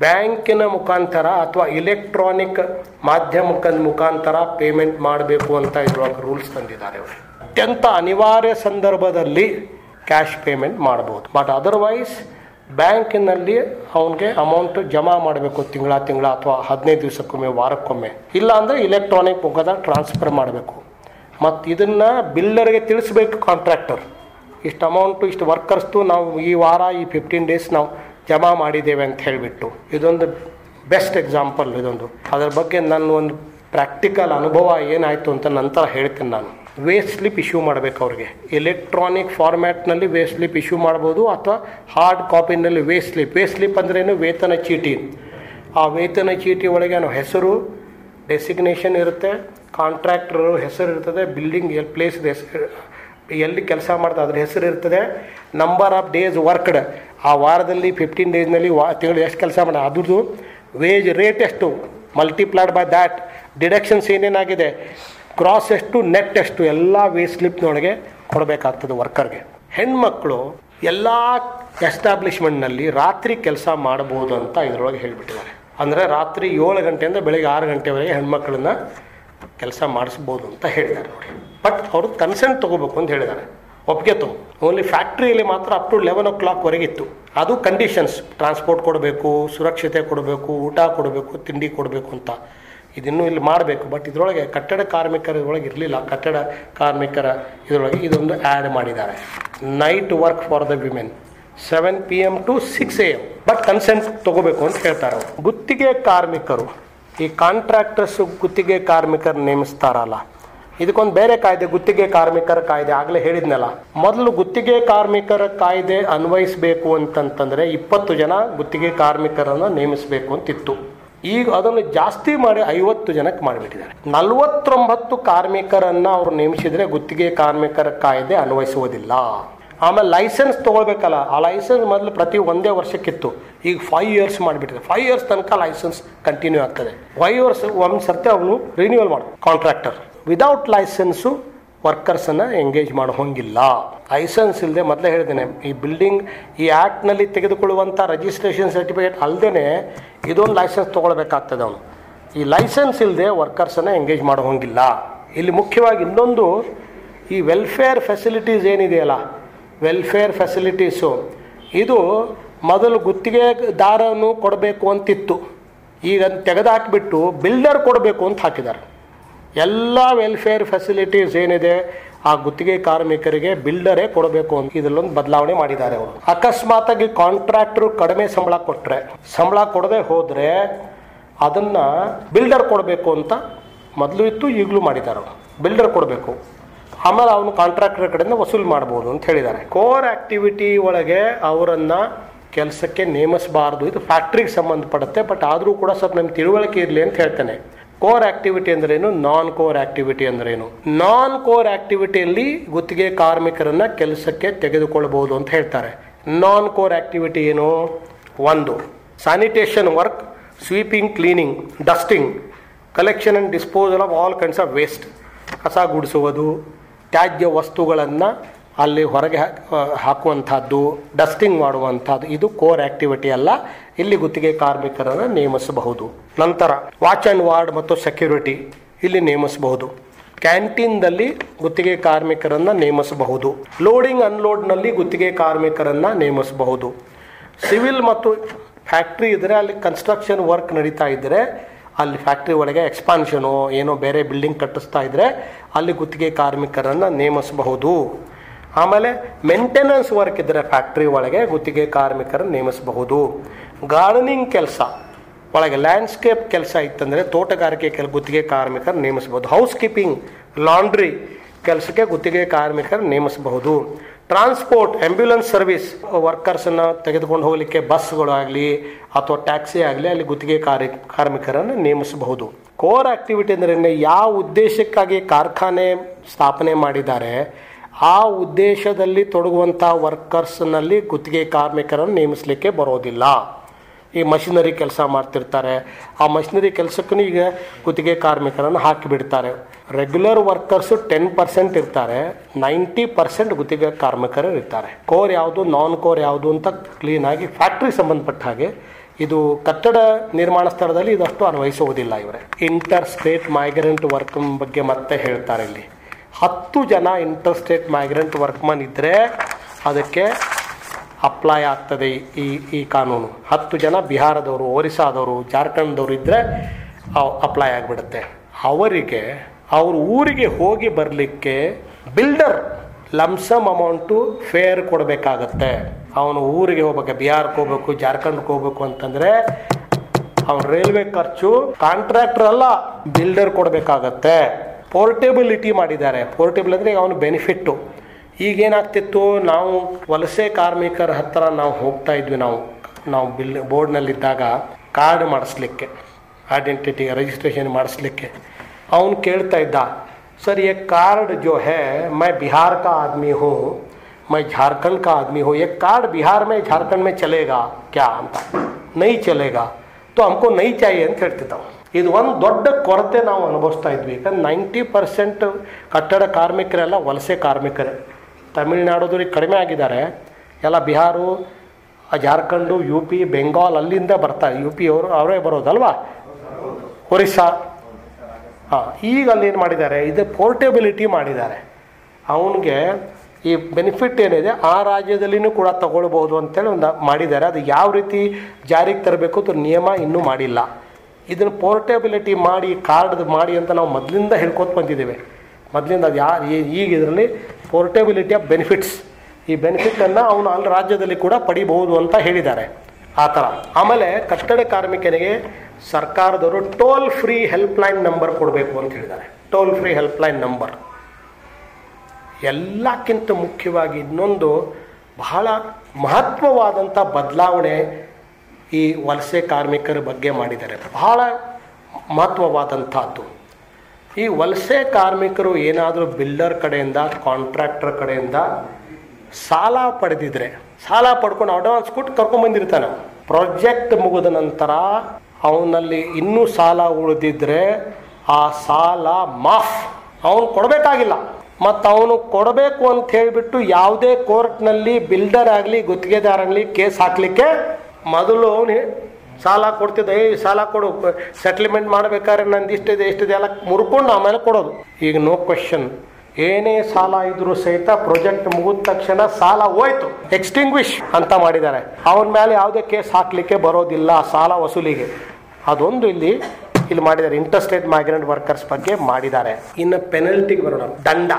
ಬ್ಯಾಂಕಿನ ಮುಖಾಂತರ ಅಥವಾ ಇಲೆಕ್ಟ್ರಾನಿಕ್ ಮಾಧ್ಯಮದ ಮುಖಾಂತರ ಪೇಮೆಂಟ್ ಮಾಡಬೇಕು ಅಂತ ಇರುವಾಗ ರೂಲ್ಸ್ ತಂದಿದ್ದಾರೆ ಅವರು. ಅತ್ಯಂತ ಅನಿವಾರ್ಯ ಸಂದರ್ಭದಲ್ಲಿ ಕ್ಯಾಶ್ ಪೇಮೆಂಟ್ ಮಾಡ್ಬೋದು ಬಟ್ ಅದರ್ವೈಸ್ ಬ್ಯಾಂಕಿನಲ್ಲಿ ಅವನಿಗೆ ಅಮೌಂಟ್ ಜಮಾ ಮಾಡಬೇಕು ತಿಂಗಳ ತಿಂಗಳ ಅಥವಾ ಹದಿನೈದು ದಿವಸಕ್ಕೊಮ್ಮೆ, ವಾರಕ್ಕೊಮ್ಮೆ. ಇಲ್ಲ ಅಂದರೆ ಇಲೆಕ್ಟ್ರಾನಿಕ್ ಮುಖದ ಟ್ರಾನ್ಸ್ಫರ್ ಮಾಡಬೇಕು. ಮತ್ತು ಇದನ್ನು ಬಿಲ್ಲರಿಗೆ ತಿಳಿಸ್ಬೇಕು ಕಾಂಟ್ರಾಕ್ಟರ್ ಇಷ್ಟು ಅಮೌಂಟು ಇಷ್ಟು ವರ್ಕರ್ಸ್ದು ನಾವು ಈ ವಾರ, ಈ ಫಿಫ್ಟೀನ್ ಡೇಸ್ ನಾವು ಜಮಾ ಮಾಡಿದ್ದೇವೆ ಅಂತ ಹೇಳಿಬಿಟ್ಟು. ಇದೊಂದು ಬೆಸ್ಟ್ ಎಕ್ಸಾಂಪಲ್ ಇದೊಂದು. ಅದರ ಬಗ್ಗೆ ನನ್ನ ಒಂದು ಪ್ರಾಕ್ಟಿಕಲ್ ಅನುಭವ ಏನಾಯಿತು ಅಂತ ನಂತರ ಹೇಳ್ತೀನಿ ನಾನು. ವೇಸ್ಟ್ ಸ್ಲಿಪ್ ಇಶ್ಯೂ ಮಾಡಬೇಕು ಅವ್ರಿಗೆ. ಎಲೆಕ್ಟ್ರಾನಿಕ್ ಫಾರ್ಮ್ಯಾಟ್ನಲ್ಲಿ ವೇಸ್ಟ್ ಸ್ಲಿಪ್ ಇಶ್ಯೂ ಮಾಡ್ಬೋದು ಅಥವಾ ಹಾರ್ಡ್ ಕಾಪಿನಲ್ಲಿ ವೇಸ್ಟ್ ಸ್ಲಿಪ್ ವೇಸ್ಟ್ ಸ್ಲಿಪ್ ಅಂದ್ರೇನು ವೇತನ ಚೀಟಿ. ಆ ವೇತನ ಚೀಟಿ ಒಳಗೆ ನಾವು ಹೆಸರು ಡೆಸಿಗ್ನೇಷನ್ ಇರುತ್ತೆ ಕಾಂಟ್ರಾಕ್ಟರ್ ಹೆಸರು ಇರ್ತದೆ ಬಿಲ್ಡಿಂಗ್ ಎಲ್ಲಿ ಪ್ಲೇಸ್ ಎಲ್ಲಿ ಕೆಲಸ ಮಾಡ್ತಾ ಅದ್ರ ಹೆಸರು ಇರ್ತದೆ. ನಂಬರ್ ಆಫ್ ಡೇಸ್ ವರ್ಕ್ಡ್ ಆ ವಾರದಲ್ಲಿ ಫಿಫ್ಟೀನ್ ಡೇಸ್ನಲ್ಲಿ ವಾ ತಿಂಗಳು ಎಷ್ಟು ಕೆಲಸ ಮಾಡ ಅದ್ರದ್ದು ವೇಜ್ ರೇಟ್ ಎಷ್ಟು? ಮಲ್ಟಿಪ್ಲೈಡ್ ಬೈ ದ್ಯಾಟ್ ಡಿಡಕ್ಷನ್ಸ್ ಏನೇನಾಗಿದೆ? ಕ್ರಾಸ್ ಎಷ್ಟು ನೆಟ್ ಎಷ್ಟು, ಎಲ್ಲ ವೇ ಸ್ಲಿಪ್ನೊಳಗೆ ಕೊಡಬೇಕಾಗ್ತದೆ ವರ್ಕರ್ಗೆ ಹೆಣ್ಮಕ್ಳು ಎಲ್ಲ ಎಸ್ಟಾಬ್ಲಿಷ್ಮೆಂಟ್ನಲ್ಲಿ ರಾತ್ರಿ ಕೆಲಸ ಮಾಡಬಹುದು ಅಂತ ಇದರೊಳಗೆ ಹೇಳಿಬಿಟ್ಟಿದ್ದಾರೆ. ಅಂದರೆ ರಾತ್ರಿ ಏಳು ಗಂಟೆಯಿಂದ ಬೆಳಗ್ಗೆ ಆರು ಗಂಟೆವರೆಗೆ ಹೆಣ್ಮಕ್ಳನ್ನ ಕೆಲಸ ಮಾಡಿಸ್ಬೋದು ಅಂತ ಹೇಳಿದ್ದಾರೆ ನೋಡಿ. ಬಟ್ ಅವರು ಕನ್ಸೆಂಟ್ ತೊಗೋಬೇಕು ಅಂತ ಹೇಳಿದ್ದಾರೆ. ಒಪ್ಪಿಗೆ ತಗೋ. ಓನ್ಲಿ ಫ್ಯಾಕ್ಟ್ರಿಯಲ್ಲಿ ಮಾತ್ರ ಅಪ್ ಟು ಲೆವೆನ್ ಓ ಕ್ಲಾಕ್ವರೆಗೆ ಇತ್ತು. ಅದು ಕಂಡೀಷನ್ಸ್ ಟ್ರಾನ್ಸ್ಪೋರ್ಟ್ ಕೊಡಬೇಕು, ಸುರಕ್ಷತೆ ಕೊಡಬೇಕು, ಊಟ ಕೊಡಬೇಕು, ತಿಂಡಿ ಕೊಡಬೇಕು ಅಂತ. ಇದನ್ನು ಇಲ್ಲಿ ಮಾಡಬೇಕು. ಬಟ್ ಇದರೊಳಗೆ ಕಟ್ಟಡ ಕಾರ್ಮಿಕರ ಇದರೊಳಗೆ ಇರಲಿಲ್ಲ. ಕಟ್ಟಡ ಕಾರ್ಮಿಕರ ಇದರೊಳಗೆ ಇದೊಂದು ಆ್ಯಡ್ ಮಾಡಿದ್ದಾರೆ. Night work for the women seven P M to six A M but consent ತಗೋಬೇಕು ಅಂತ ಹೇಳ್ತಾರೆ ಅವರು. ಗುತ್ತಿಗೆ ಕಾರ್ಮಿಕರು, ಈ ಕಾಂಟ್ರಾಕ್ಟರ್ಸ್ ಗುತ್ತಿಗೆ ಕಾರ್ಮಿಕರು ನೇಮಿಸ್ತಾರಲ್ಲ, ಇದಕ್ಕೊಂದು ಬೇರೆ ಕಾಯ್ದೆ, ಗುತ್ತಿಗೆ ಕಾರ್ಮಿಕರ ಕಾಯ್ದೆ ಆಗಲೇ ಹೇಳಿದ್ನಲ್ಲ. ಮೊದಲು ಗುತ್ತಿಗೆ ಕಾರ್ಮಿಕರ ಕಾಯ್ದೆ ಅನ್ವಯಿಸಬೇಕು ಅಂತಂತಂದರೆ ಇಪ್ಪತ್ತು ಜನ ಗುತ್ತಿಗೆ ಕಾರ್ಮಿಕರನ್ನು ನೇಮಿಸಬೇಕು ಅಂತಿತ್ತು. ಈಗ ಅದನ್ನು ಜಾಸ್ತಿ ಮಾಡಿ ಐವತ್ತು ಜನಕ್ಕೆ ಮಾಡಿಬಿಟ್ಟಿದ್ದಾರೆ. ನಲವತ್ತೊಂಬತ್ತು ಕಾರ್ಮಿಕರನ್ನ ಅವರು ನೇಮಿಸಿದರೆ ಗುತ್ತಿಗೆ ಕಾರ್ಮಿಕರ ಕಾಯ್ದೆ ಅನ್ವಯಿಸುವುದಿಲ್ಲ. ಆಮೇಲೆ ಲೈಸೆನ್ಸ್ ತಗೊಳ್ಬೇಕಲ್ಲ, ಆ ಲೈಸೆನ್ಸ್ ಮೊದಲು ಪ್ರತಿ ಒಂದೇ ವರ್ಷಕ್ಕಿತ್ತು. ಈಗ ಫೈವ್ ಇಯರ್ಸ್ ಮಾಡಿಬಿಟ್ಟಿದೆ. ಫೈವ್ ಇಯರ್ಸ್ ತನಕ ಲೈಸೆನ್ಸ್ ಕಂಟಿನ್ಯೂ ಆಗ್ತದೆ. ಫೈವ್ ಇಯರ್ಸ್ ಒಂದು ಸರ್ತಿ ಅವನು ರಿನ್ಯೂವಲ್ ಮಾಡು ಕಾಂಟ್ರಾಕ್ಟರ್ ವಿದೌಟ್ ಲೈಸೆನ್ಸು ವರ್ಕರ್ಸನ್ನು ಎಂಗೇಜ್ ಮಾಡೋ ಹಂಗಿಲ್ಲ ಲೈಸೆನ್ಸ್ ಇಲ್ಲದೆ ಮೊದಲೇ ಹೇಳಿದ್ದೇನೆ ಈ ಬಿಲ್ಡಿಂಗ್ ಈ ಆ್ಯಕ್ಟ್ನಲ್ಲಿ ತೆಗೆದುಕೊಳ್ಳುವಂಥ ರಿಜಿಸ್ಟ್ರೇಷನ್ ಸರ್ಟಿಫಿಕೇಟ್ ಅಲ್ಲದೇ ಇದೊಂದು ಲೈಸೆನ್ಸ್ ತೊಗೊಳ್ಬೇಕಾಗ್ತದೆ ಅವನು. ಈ ಲೈಸೆನ್ಸ್ ಇಲ್ಲದೆ ವರ್ಕರ್ಸನ್ನು ಎಂಗೇಜ್ ಮಾಡೋ ಹಂಗಿಲ್ಲ ಇಲ್ಲಿ ಮುಖ್ಯವಾಗಿ ಇನ್ನೊಂದು, ಈ ವೆಲ್ಫೇರ್ ಫೆಸಿಲಿಟೀಸ್ ಏನಿದೆಯಲ್ಲ, ವೆಲ್ಫೇರ್ ಫೆಸಿಲಿಟೀಸು, ಇದು ಮೊದಲು ಗುತ್ತಿಗೆದಾರನು ಕೊಡಬೇಕು ಅಂತಿತ್ತು. ಈಗ ತೆಗೆದುಹಾಕಿಬಿಟ್ಟು ಬಿಲ್ಡರ್ ಕೊಡಬೇಕು ಅಂತ ಹಾಕಿದ್ದಾರೆ. ಎಲ್ಲ ವೆಲ್ಫೇರ್ ಫೆಸಿಲಿಟೀಸ್ ಏನಿದೆ, ಆ ಗುತ್ತಿಗೆ ಕಾರ್ಮಿಕರಿಗೆ ಬಿಲ್ಡರೇ ಕೊಡಬೇಕು ಅಂತ ಇದರಲ್ಲೊಂದು ಬದಲಾವಣೆ ಮಾಡಿದ್ದಾರೆ ಅವರು. ಅಕಸ್ಮಾತಾಗಿ ಕಾಂಟ್ರಾಕ್ಟ್ರು ಕಡಿಮೆ ಸಂಬಳ ಕೊಟ್ಟರೆ ಸಂಬಳ ಕೊಡದೆ ಹೋದರೆ ಅದನ್ನ ಬಿಲ್ಡರ್ ಕೊಡಬೇಕು ಅಂತ ಮೊದಲು ಇತ್ತು, ಈಗಲೂ ಮಾಡಿದ್ದಾರೆ ಬಿಲ್ಡರ್ ಕೊಡಬೇಕು. ಆಮೇಲೆ ಅವನು ಕಾಂಟ್ರಾಕ್ಟರ್ ಕಡೆಯಿಂದ ವಸೂಲು ಮಾಡ್ಬೋದು ಅಂತ ಹೇಳಿದ್ದಾರೆ. ಕೋರ್ ಆಕ್ಟಿವಿಟಿ ಒಳಗೆ ಅವರನ್ನು ಕೆಲಸಕ್ಕೆ ನೇಮಿಸಬಾರ್ದು. ಇದು ಫ್ಯಾಕ್ಟ್ರಿಗೆ ಸಂಬಂಧಪಡುತ್ತೆ ಬಟ್ ಆದರೂ ಕೂಡ ಸ್ವಲ್ಪ ನಮ್ಗೆ ತಿಳುವಳಿಕೆ ಇರಲಿ ಅಂತ ಹೇಳ್ತೇನೆ. ಕೋರ್ ಆಕ್ಟಿವಿಟಿ ಅಂದ್ರೇನು? ನಾನ್ ಕೋರ್ ಆಕ್ಟಿವಿಟಿ ಅಂದ್ರೇನು? ನಾನ್ ಕೋರ್ ಆಕ್ಟಿವಿಟಿಯಲ್ಲಿ ಗುತ್ತಿಗೆ ಕಾರ್ಮಿಕರನ್ನ ಕೆಲಸಕ್ಕೆ ತೆಗೆದುಕೊಳ್ಳಬಹುದು ಅಂತ ಹೇಳ್ತಾರೆ. ನಾನ್ ಕೋರ್ ಆಕ್ಟಿವಿಟಿ ಏನು? ಒಂದು sanitation work sweeping cleaning dusting collection and disposal of all kinds of waste ಕಸ ಗುಡಿಸುವುದು, ತ್ಯಾಜ್ಯ ವಸ್ತುಗಳನ್ನು ಅಲ್ಲಿ ಹೊರಗೆ ಹಾಕ್- ಹಾಕುವಂಥದ್ದು, ಡಸ್ಟಿಂಗ್ ಮಾಡುವಂಥದ್ದು, ಇದು ಕೋರ್ ಆಕ್ಟಿವಿಟಿ ಅಲ್ಲ. ಇಲ್ಲಿ ಗುತ್ತಿಗೆ ಕಾರ್ಮಿಕರನ್ನು ನೇಮಿಸಬಹುದು. ನಂತರ ವಾಚ್ ಆ್ಯಂಡ್ ವಾರ್ಡ್ ಮತ್ತು ಸೆಕ್ಯೂರಿಟಿ ಇಲ್ಲಿ ನೇಮಿಸಬಹುದು. ಕ್ಯಾಂಟೀನ್ದಲ್ಲಿ ಗುತ್ತಿಗೆ ಕಾರ್ಮಿಕರನ್ನು ನೇಮಿಸಬಹುದು. ಲೋಡಿಂಗ್ ಅನ್ಲೋಡ್ನಲ್ಲಿ ಗುತ್ತಿಗೆ ಕಾರ್ಮಿಕರನ್ನು ನೇಮಿಸಬಹುದು. ಸಿವಿಲ್ ಮತ್ತು ಫ್ಯಾಕ್ಟ್ರಿ ಇದ್ದರೆ ಅಲ್ಲಿ ಕನ್ಸ್ಟ್ರಕ್ಷನ್ ವರ್ಕ್ ನಡೀತಾ ಇದ್ದರೆ ಅಲ್ಲಿ ಫ್ಯಾಕ್ಟ್ರಿ ಒಳಗೆ ಎಕ್ಸ್ಪಾನ್ಷನು, ಏನೋ ಬೇರೆ ಬಿಲ್ಡಿಂಗ್ ಕಟ್ಟಿಸ್ತಾ ಇದ್ದರೆ ಅಲ್ಲಿ ಗುತ್ತಿಗೆ ಕಾರ್ಮಿಕರನ್ನು ನೇಮಿಸಬಹುದು. ಆಮೇಲೆ ಮೇಂಟೆನೆನ್ಸ್ ವರ್ಕ್ ಇದ್ದರೆ ಫ್ಯಾಕ್ಟ್ರಿ ಒಳಗೆ ಗುತ್ತಿಗೆ ಕಾರ್ಮಿಕರನ್ನು ನೇಮಿಸಬಹುದು. ಗಾರ್ಡನಿಂಗ್ ಕೆಲಸ. ಒಳಗೆ ಲ್ಯಾಂಡ್ಸ್ಕೇಪ್ ಕೆಲಸ ಇತ್ತಂದರೆ ತೋಟಗಾರಿಕೆ ಕೆಲ, ಗುತ್ತಿಗೆ ಕಾರ್ಮಿಕರು ನೇಮಿಸಬಹುದು. ಹೌಸ್ ಕೀಪಿಂಗ್ ಲಾಂಡ್ರಿ ಕೆಲಸಕ್ಕೆ ಗುತ್ತಿಗೆ ಕಾರ್ಮಿಕರು ನೇಮಿಸಬಹುದು. ಟ್ರಾನ್ಸ್ಪೋರ್ಟ್ ಆಂಬ್ಯುಲೆನ್ಸ್ ಸರ್ವಿಸ್ ವರ್ಕರ್ಸನ್ನು ತೆಗೆದುಕೊಂಡು ಹೋಗಲಿಕ್ಕೆ ಬಸ್ಗಳಾಗಲಿ ಅಥವಾ ಟ್ಯಾಕ್ಸಿ ಆಗಲಿ ಅಲ್ಲಿ ಗುತ್ತಿಗೆ ಕಾರ್ಯ, ಕಾರ್ಮಿಕರನ್ನು ನೇಮಿಸಬಹುದು. ಕೋರ್ ಆಕ್ಟಿವಿಟಿ ಅಂದರೆ ಯಾವ ಉದ್ದೇಶಕ್ಕಾಗಿ ಕಾರ್ಖಾನೆ ಸ್ಥಾಪನೆ ಮಾಡಿದ್ದಾರೆ ಆ ಉದ್ದೇಶದಲ್ಲಿ ತೊಡಗುವಂಥ ವರ್ಕರ್ಸ್ನಲ್ಲಿ ಗುತ್ತಿಗೆ ಕಾರ್ಮಿಕರನ್ನು ನೇಮಿಸಲಿಕ್ಕೆ ಬರೋದಿಲ್ಲ. ಈ ಮಷಿನರಿ ಕೆಲಸ ಮಾಡ್ತಿರ್ತಾರೆ. ಆ ಮಷಿನರಿ ಕೆಲಸಕ್ಕೂ ಈಗ ಗುತ್ತಿಗೆ ಕಾರ್ಮಿಕರನ್ನು ಹಾಕಿಬಿಡ್ತಾರೆ. ರೆಗ್ಯುಲರ್ ವರ್ಕರ್ಸು ಟೆನ್ ಪರ್ಸೆಂಟ್ ಇರ್ತಾರೆ. ನೈಂಟಿ ಪರ್ಸೆಂಟ್ ಗುತ್ತಿಗೆ ಕಾರ್ಮಿಕರು ಇರ್ತಾರೆ. ಕೋರ್ ಯಾವುದು ನಾನ್ ಕೋರ್ ಯಾವುದು ಅಂತ ಕ್ಲೀನಾಗಿ ಫ್ಯಾಕ್ಟ್ರಿ ಸಂಬಂಧಪಟ್ಟ ಹಾಗೆ ಇದು ಕಟ್ಟಡ ನಿರ್ಮಾಣ ಸ್ಥಳದಲ್ಲಿ ಇದಷ್ಟು ಅನ್ವಯಿಸುವುದಿಲ್ಲ ಇವರೇ. ಇಂಟರ್ ಸ್ಟೇಟ್ ಮೈಗ್ರೆಂಟ್ ವರ್ಕ್ ಬಗ್ಗೆ ಮತ್ತೆ ಹೇಳ್ತಾರೆ ಇಲ್ಲಿ. ಹತ್ತು ಜನ ಇಂಟರ್ಸ್ಟೇಟ್ ಮೈಗ್ರೆಂಟ್ ವರ್ಕ್ಮನ್ ಇದ್ದರೆ ಅದಕ್ಕೆ ಅಪ್ಲೈ ಆಗ್ತದೆ ಈ ಈ ಕಾನೂನು. ಹತ್ತು ಜನ ಬಿಹಾರದವರು, ಒರಿಸ್ಸಾದವರು, ಜಾರ್ಖಂಡ್ದವರು ಇದ್ದರೆ ಅಪ್ಲೈ ಆಗಿಬಿಡುತ್ತೆ. ಅವರಿಗೆ, ಅವ್ರ ಊರಿಗೆ ಹೋಗಿ ಬರಲಿಕ್ಕೆ ಬಿಲ್ಡರ್ ಲಮ್ಸಮ್ ಅಮೌಂಟು ಫೇರ್ ಕೊಡಬೇಕಾಗತ್ತೆ. ಅವನು ಊರಿಗೆ ಹೋಗ್ಬೇಕು, ಬಿಹಾರಕ್ಕೆ ಹೋಗ್ಬೇಕು, ಜಾರ್ಖಂಡ್ಗೆ ಹೋಗ್ಬೇಕು ಅಂತಂದರೆ ಅವ್ನ ರೈಲ್ವೆ ಖರ್ಚು ಕಾಂಟ್ರಾಕ್ಟರ್ ಅಲ್ಲ ಬಿಲ್ಡರ್ ಕೊಡಬೇಕಾಗತ್ತೆ. ಪೋರ್ಟೇಬಿಲಿಟಿ ಮಾಡಿದ್ದಾರೆ ಪೋರ್ಟೇಬಲ್ ಅಂದರೆ ಅವನು ಬೆನಿಫಿಟ್ಟು ಈಗೇನಾಗ್ತಿತ್ತು ನಾವು ವಲಸೆ ಕಾರ್ಮಿಕರ ಹತ್ರ ನಾವು ಹೋಗ್ತಾ ಇದ್ವಿ ನಾವು ನಾವು ಬಿಲ್ ಬೋರ್ಡ್ನಲ್ಲಿದ್ದಾಗ ಕಾರ್ಡ್ ಮಾಡಿಸ್ಲಿಕ್ಕೆ ಐಡೆಂಟಿಟಿ ರಿಜಿಸ್ಟ್ರೇಷನ್ ಮಾಡಿಸ್ಲಿಕ್ಕೆ ಅವನು ಕೇಳ್ತಾ ಇದ್ದ सर ये कार्ड जो है मैं बिहार का आदमी हूँ मैं झारखंड का आदमी हूँ ये कार्ड बिहार में झारखंड में चलेगा क्या ಅಂತ नहीं चलेगा तो हमको नहीं चाहिए ಅಂತ ಹೇಳ್ತಿದ್ದಾವೆ ಇದು ಒಂದು ದೊಡ್ಡ ಕೊರತೆ ನಾವು ಅನುಭವಿಸ್ತಾ ಇದ್ವಿ. ಯಾಕಂದ್ರೆ ನೈಂಟಿ ಪರ್ಸೆಂಟ್ ಕಟ್ಟಡ ಕಾರ್ಮಿಕರೆಲ್ಲ ವಲಸೆ ಕಾರ್ಮಿಕರೇ. ತಮಿಳ್ನಾಡೋದ್ರಿಗೆ ಕಡಿಮೆ ಆಗಿದ್ದಾರೆ. ಎಲ್ಲ ಬಿಹಾರು, ಜಾರ್ಖಂಡು ಯು ಪಿ ಬೆಂಗಾಲ್ ಅಲ್ಲಿಂದ ಬರ್ತಾರೆ ಯು ಪಿ ಅವರು ಅವರೇ ಬರೋದಲ್ವಾ? ಒರಿಸ್ಸಾ. ಹಾಂ, ಈಗ ಅಲ್ಲಿ ಏನು ಮಾಡಿದ್ದಾರೆ? ಇದು ಪೋರ್ಟೆಬಿಲಿಟಿ ಮಾಡಿದ್ದಾರೆ. ಅವನಿಗೆ ಈ ಬೆನಿಫಿಟ್ ಏನಿದೆ? ಆ ರಾಜ್ಯದಲ್ಲಿನೂ ಕೂಡ ತಗೊಳ್ಬೋದು ಅಂತೇಳಿ ಒಂದು ಮಾಡಿದ್ದಾರೆ. ಅದು ಯಾವ ರೀತಿ ಜಾರಿಗೆ ತರಬೇಕು ಅಂತ ನಿಯಮ ಇನ್ನೂ ಮಾಡಿಲ್ಲ. ಇದನ್ನು ಪೋರ್ಟೆಬಿಲಿಟಿ ಮಾಡಿ ಕಾರ್ಡ್ ಮಾಡಿ ಅಂತ ನಾವು ಮೊದಲಿಂದ ಹೇಳ್ಕೊತ ಬಂದಿದ್ದೇವೆ. ಮೊದಲಿಂದ ಅದು ಯಾರು ಈಗ ಇದರಲ್ಲಿ ಪೋರ್ಟೆಬಿಲಿಟಿ ಆಫ್ ಬೆನಿಫಿಟ್ಸ್ ಈ ಬೆನಿಫಿಟನ್ನು ಅವನು ಅಲ್ಲಿ ರಾಜ್ಯದಲ್ಲಿ ಕೂಡ ಪಡಿಬಹುದು ಅಂತ ಹೇಳಿದ್ದಾರೆ. ಆ ಥರ. ಆಮೇಲೆ ಕಟ್ಟಡ ಕಾರ್ಮಿಕರಿಗೆ ಸರ್ಕಾರದವರು ಟೋಲ್ ಫ್ರೀ ಹೆಲ್ಪ್ಲೈನ್ ನಂಬರ್ ಕೊಡಬೇಕು ಅಂತ ಹೇಳಿದ್ದಾರೆ. ಟೋಲ್ ಫ್ರೀ ಹೆಲ್ಪ್ಲೈನ್ ನಂಬರ್ ಎಲ್ಲಕ್ಕಿಂತ ಮುಖ್ಯವಾಗಿ ಇನ್ನೊಂದು ಬಹಳ ಮಹತ್ವವಾದಂಥ ಬದಲಾವಣೆ ಈ ವಲಸೆ ಕಾರ್ಮಿಕರ ಬಗ್ಗೆ ಮಾಡಿದ್ದಾರೆ. ಬಹಳ ಮಹತ್ವವಾದಂಥದ್ದು. ಈ ವಲಸೆ ಕಾರ್ಮಿಕರು ಏನಾದರೂ ಬಿಲ್ಡರ್ ಕಡೆಯಿಂದ ಕಾಂಟ್ರಾಕ್ಟರ್ ಕಡೆಯಿಂದ ಸಾಲ ಪಡೆದಿದ್ರೆ, ಸಾಲ ಪಡ್ಕೊಂಡು ಅಡ್ವಾನ್ಸ್ ಕೊಟ್ಟು ಕರ್ಕೊಂಬಂದಿರ್ತಾನೆ ಪ್ರಾಜೆಕ್ಟ್ ಮುಗಿದ ನಂತರ ಅವನಲ್ಲಿ ಇನ್ನೂ ಸಾಲ ಉಳಿದಿದ್ರೆ ಆ ಸಾಲ ಮಾಫ್. ಅವನು ಕೊಡಬೇಕಾಗಿಲ್ಲ. ಮತ್ತು ಅವನು ಕೊಡಬೇಕು ಅಂತ ಹೇಳಿಬಿಟ್ಟು ಯಾವುದೇ ಕೋರ್ಟ್ನಲ್ಲಿ ಬಿಲ್ಡರ್ ಆಗಲಿ ಗುತ್ತಿಗೆದಾರಾಗಲಿ ಕೇಸ್ ಹಾಕಲಿಕ್ಕೆ ಮೊದಲು ಅವನು ಸಾಲ ಕೊಡ್ತಿದ್ದ ಏ ಸಾಲ ಕೊಡು ಸೆಟ್ಲ್ಮೆಂಟ್ ಮಾಡ್ಬೇಕಾದ್ರೆ ನಂದು ಇಷ್ಟಿದೆ ಎಷ್ಟಿದೆ ಎಲ್ಲ ಮುರ್ಕೊಂಡು ಆಮೇಲೆ ಕೊಡೋದು. ಈಗ ನೋ ಕ್ವಶನ್ ಏನೇ ಸಾಲ ಇದ್ರೂ ಸಹಿತ ಪ್ರೊಜೆಕ್ಟ್ ಮುಗಿದ ತಕ್ಷಣ ಸಾಲ ಹೋಯ್ತು. ಎಕ್ಸ್ಟಿಂಗ್ವಿಶ್ ಅಂತ ಮಾಡಿದ್ದಾರೆ. ಅವನ ಮೇಲೆ ಯಾವುದೇ ಕೇಸ್ ಹಾಕ್ಲಿಕ್ಕೆ ಬರೋದಿಲ್ಲ ಸಾಲ ವಸೂಲಿಗೆ. ಅದೊಂದು ಇಲ್ಲಿ ಇಲ್ಲಿ ಮಾಡಿದ್ದಾರೆ. ಇಂಟರ್ಸ್ಟೇಟ್ ಮೈಗ್ರೆಂಟ್ ವರ್ಕರ್ಸ್ ಬಗ್ಗೆ ಮಾಡಿದ್ದಾರೆ. ಇನ್ನು ಪೆನಲ್ಟಿಗೆ ಬರೋಣ. ದಂಡ.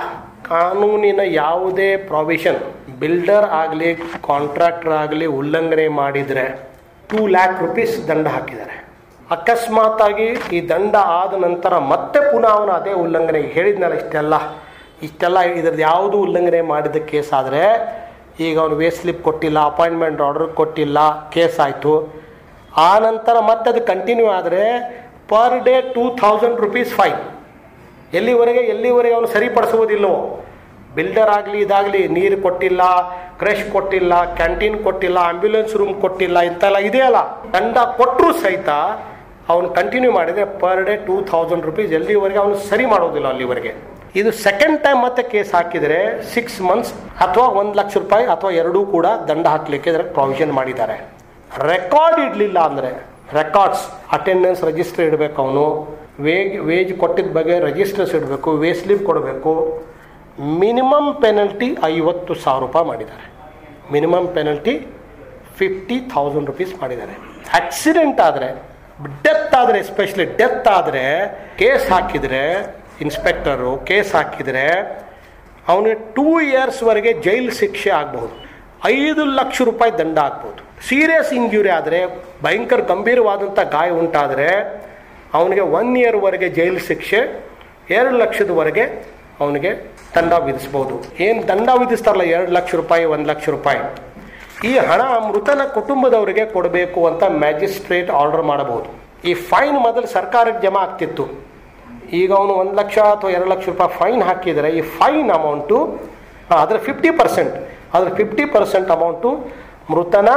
ಕಾನೂನಿನ ಯಾವುದೇ ಪ್ರಾವಿಷನ್ ಬಿಲ್ಡರ್ ಆಗಲಿ ಕಾಂಟ್ರಾಕ್ಟರ್ ಆಗಲಿ ಉಲ್ಲಂಘನೆ ಮಾಡಿದರೆ ಟೂ ಲ್ಯಾಕ್ ರುಪೀಸ್ ದಂಡ ಹಾಕಿದ್ದಾರೆ. ಅಕಸ್ಮಾತ್ ಆಗಿ ಈ ದಂಡ ಆದ ನಂತರ ಮತ್ತೆ ಪುನಃ ಅವನು ಅದೇ ಉಲ್ಲಂಘನೆ ಹೇಳಿದ್ನಲ್ಲ ಇಷ್ಟೆಲ್ಲ. ಇಷ್ಟೆಲ್ಲ ಇದ್ರದ್ದು ಯಾವುದು ಉಲ್ಲಂಘನೆ ಮಾಡಿದ ಕೇಸ್ ಆದರೆ ಈಗ ಅವನು ವೇ ಸ್ಲಿಪ್ ಕೊಟ್ಟಿಲ್ಲ ಅಪಾಯಿಂಟ್ಮೆಂಟ್ ಆರ್ಡರ್ ಕೊಟ್ಟಿಲ್ಲ ಕೇಸ್ ಆಯಿತು. ಆ ನಂತರ ಮತ್ತೆ ಅದು ಕಂಟಿನ್ಯೂ ಆದರೆ per day two thousand rupees fine ಎಲ್ಲಿವರೆಗೆ ಎಲ್ಲಿವರೆಗೆ ಅವನು ಸರಿಪಡಿಸುವುದಿಲ್ಲವೋ? ಬಿಲ್ಡರ್ ಆಗಲಿ ಇದಾಗಲಿ, ನೀರು ಕೊಟ್ಟಿಲ್ಲ ಕ್ರಶ್ ಕೊಟ್ಟಿಲ್ಲ, ಕ್ಯಾಂಟೀನ್ ಕೊಟ್ಟಿಲ್ಲ, ಆಂಬ್ಯುಲೆನ್ಸ್ ರೂಮ್ ಕೊಟ್ಟಿಲ್ಲ ಇಂತೆಲ್ಲ ಇದೆಯಲ್ಲ ದಂಡ ಕೊಟ್ಟರು ಸಹಿತ ಅವನು ಕಂಟಿನ್ಯೂ ಮಾಡಿದರೆ per day two thousand rupees ಎಲ್ಲಿವರೆಗೆ ಅವನು ಸರಿ ಮಾಡೋದಿಲ್ಲ ಅಲ್ಲಿವರೆಗೆ. ಇದು ಸೆಕೆಂಡ್ ಟೈಮ್ ಮತ್ತೆ ಕೇಸ್ ಹಾಕಿದರೆ ಸಿಕ್ಸ್ ಮಂತ್ಸ್ ಅಥವಾ ಒಂದು ಲಕ್ಷ ರೂಪಾಯಿ ಅಥವಾ ಎರಡೂ ಕೂಡ ದಂಡ ಹಾಕಲಿಕ್ಕೆ ಇದರ ಪ್ರಾವಿಷನ್ ಮಾಡಿದ್ದಾರೆ. ರೆಕಾರ್ಡ್ ಇಡಲಿಲ್ಲ ಅಂದರೆ ರೆಕಾರ್ಡ್ಸ್ ಅಟೆಂಡೆನ್ಸ್ ರಿಜಿಸ್ಟರ್ ಇಡಬೇಕು ಅವನು. ವೇಜ್ ವೇಜ್ ಕೊಟ್ಟಿದ್ದ ಬಗ್ಗೆ ರಿಜಿಸ್ಟರ್ಸ್ ಇಡಬೇಕು ವೇ ಸ್ಲಿಪ್ ಕೊಡಬೇಕು. ಮಿನಿಮಮ್ ಪೆನಲ್ಟಿ ಐವತ್ತು ಸಾವಿರ ರೂಪಾಯಿ ಮಾಡಿದ್ದಾರೆ. Minimum penalty fifty thousand rupees ಮಾಡಿದ್ದಾರೆ. ಆಕ್ಸಿಡೆಂಟ್ ಆದರೆ ಡೆತ್ ಆದರೆ ಎಸ್ಪೆಷಲಿ ಡೆತ್ ಆದರೆ ಕೇಸ್ ಹಾಕಿದರೆ ಇನ್ಸ್ಪೆಕ್ಟರು ಕೇಸ್ ಹಾಕಿದರೆ, ಅವನಿಗೆ ಟೂ ಇಯರ್ಸ್ವರೆಗೆ ಜೈಲು ಶಿಕ್ಷೆ ಆಗಬಹುದು. ಐದು ಲಕ್ಷ ರೂಪಾಯಿ ದಂಡ ಆಗ್ಬೋದು ಸೀರಿಯಸ್ ಇಂಜುರಿ ಆದರೆ, ಭಯಂಕರ ಗಂಭೀರವಾದಂಥ ಗಾಯ ಉಂಟಾದರೆ ಅವನಿಗೆ ಒನ್ ಇಯರ್ವರೆಗೆ ಜೈಲು ಶಿಕ್ಷೆ, ಎರಡು ಲಕ್ಷದವರೆಗೆ ಅವನಿಗೆ ದಂಡ ವಿಧಿಸ್ಬೋದು. ಏನು ದಂಡ ವಿಧಿಸ್ತಾರಲ್ಲ, ಎರಡು ಲಕ್ಷ ರೂಪಾಯಿ, ಒಂದು ಲಕ್ಷ ರೂಪಾಯಿ. ಈ ಹಣ ಮೃತನ ಕುಟುಂಬದವರಿಗೆ ಕೊಡಬೇಕು ಅಂತ ಮ್ಯಾಜಿಸ್ಟ್ರೇಟ್ ಆರ್ಡರ್ ಮಾಡಬಹುದು. ಈ ಫೈನ್ ಮೊದಲು ಸರ್ಕಾರಕ್ಕೆ ಜಮಾ ಆಗ್ತಿತ್ತು. ಈಗ ಅವನು ಒಂದು ಲಕ್ಷ ಅಥವಾ ಎರಡು ಲಕ್ಷ ರೂಪಾಯಿ ಫೈನ್ ಹಾಕಿದರೆ ಈ ಫೈನ್ ಅಮೌಂಟು ಅದರ ಫಿಫ್ಟಿ ಪರ್ಸೆಂಟ್ ಅದರ ಫಿಫ್ಟಿ ಪರ್ಸೆಂಟ್ ಅಮೌಂಟು ಮೃತನ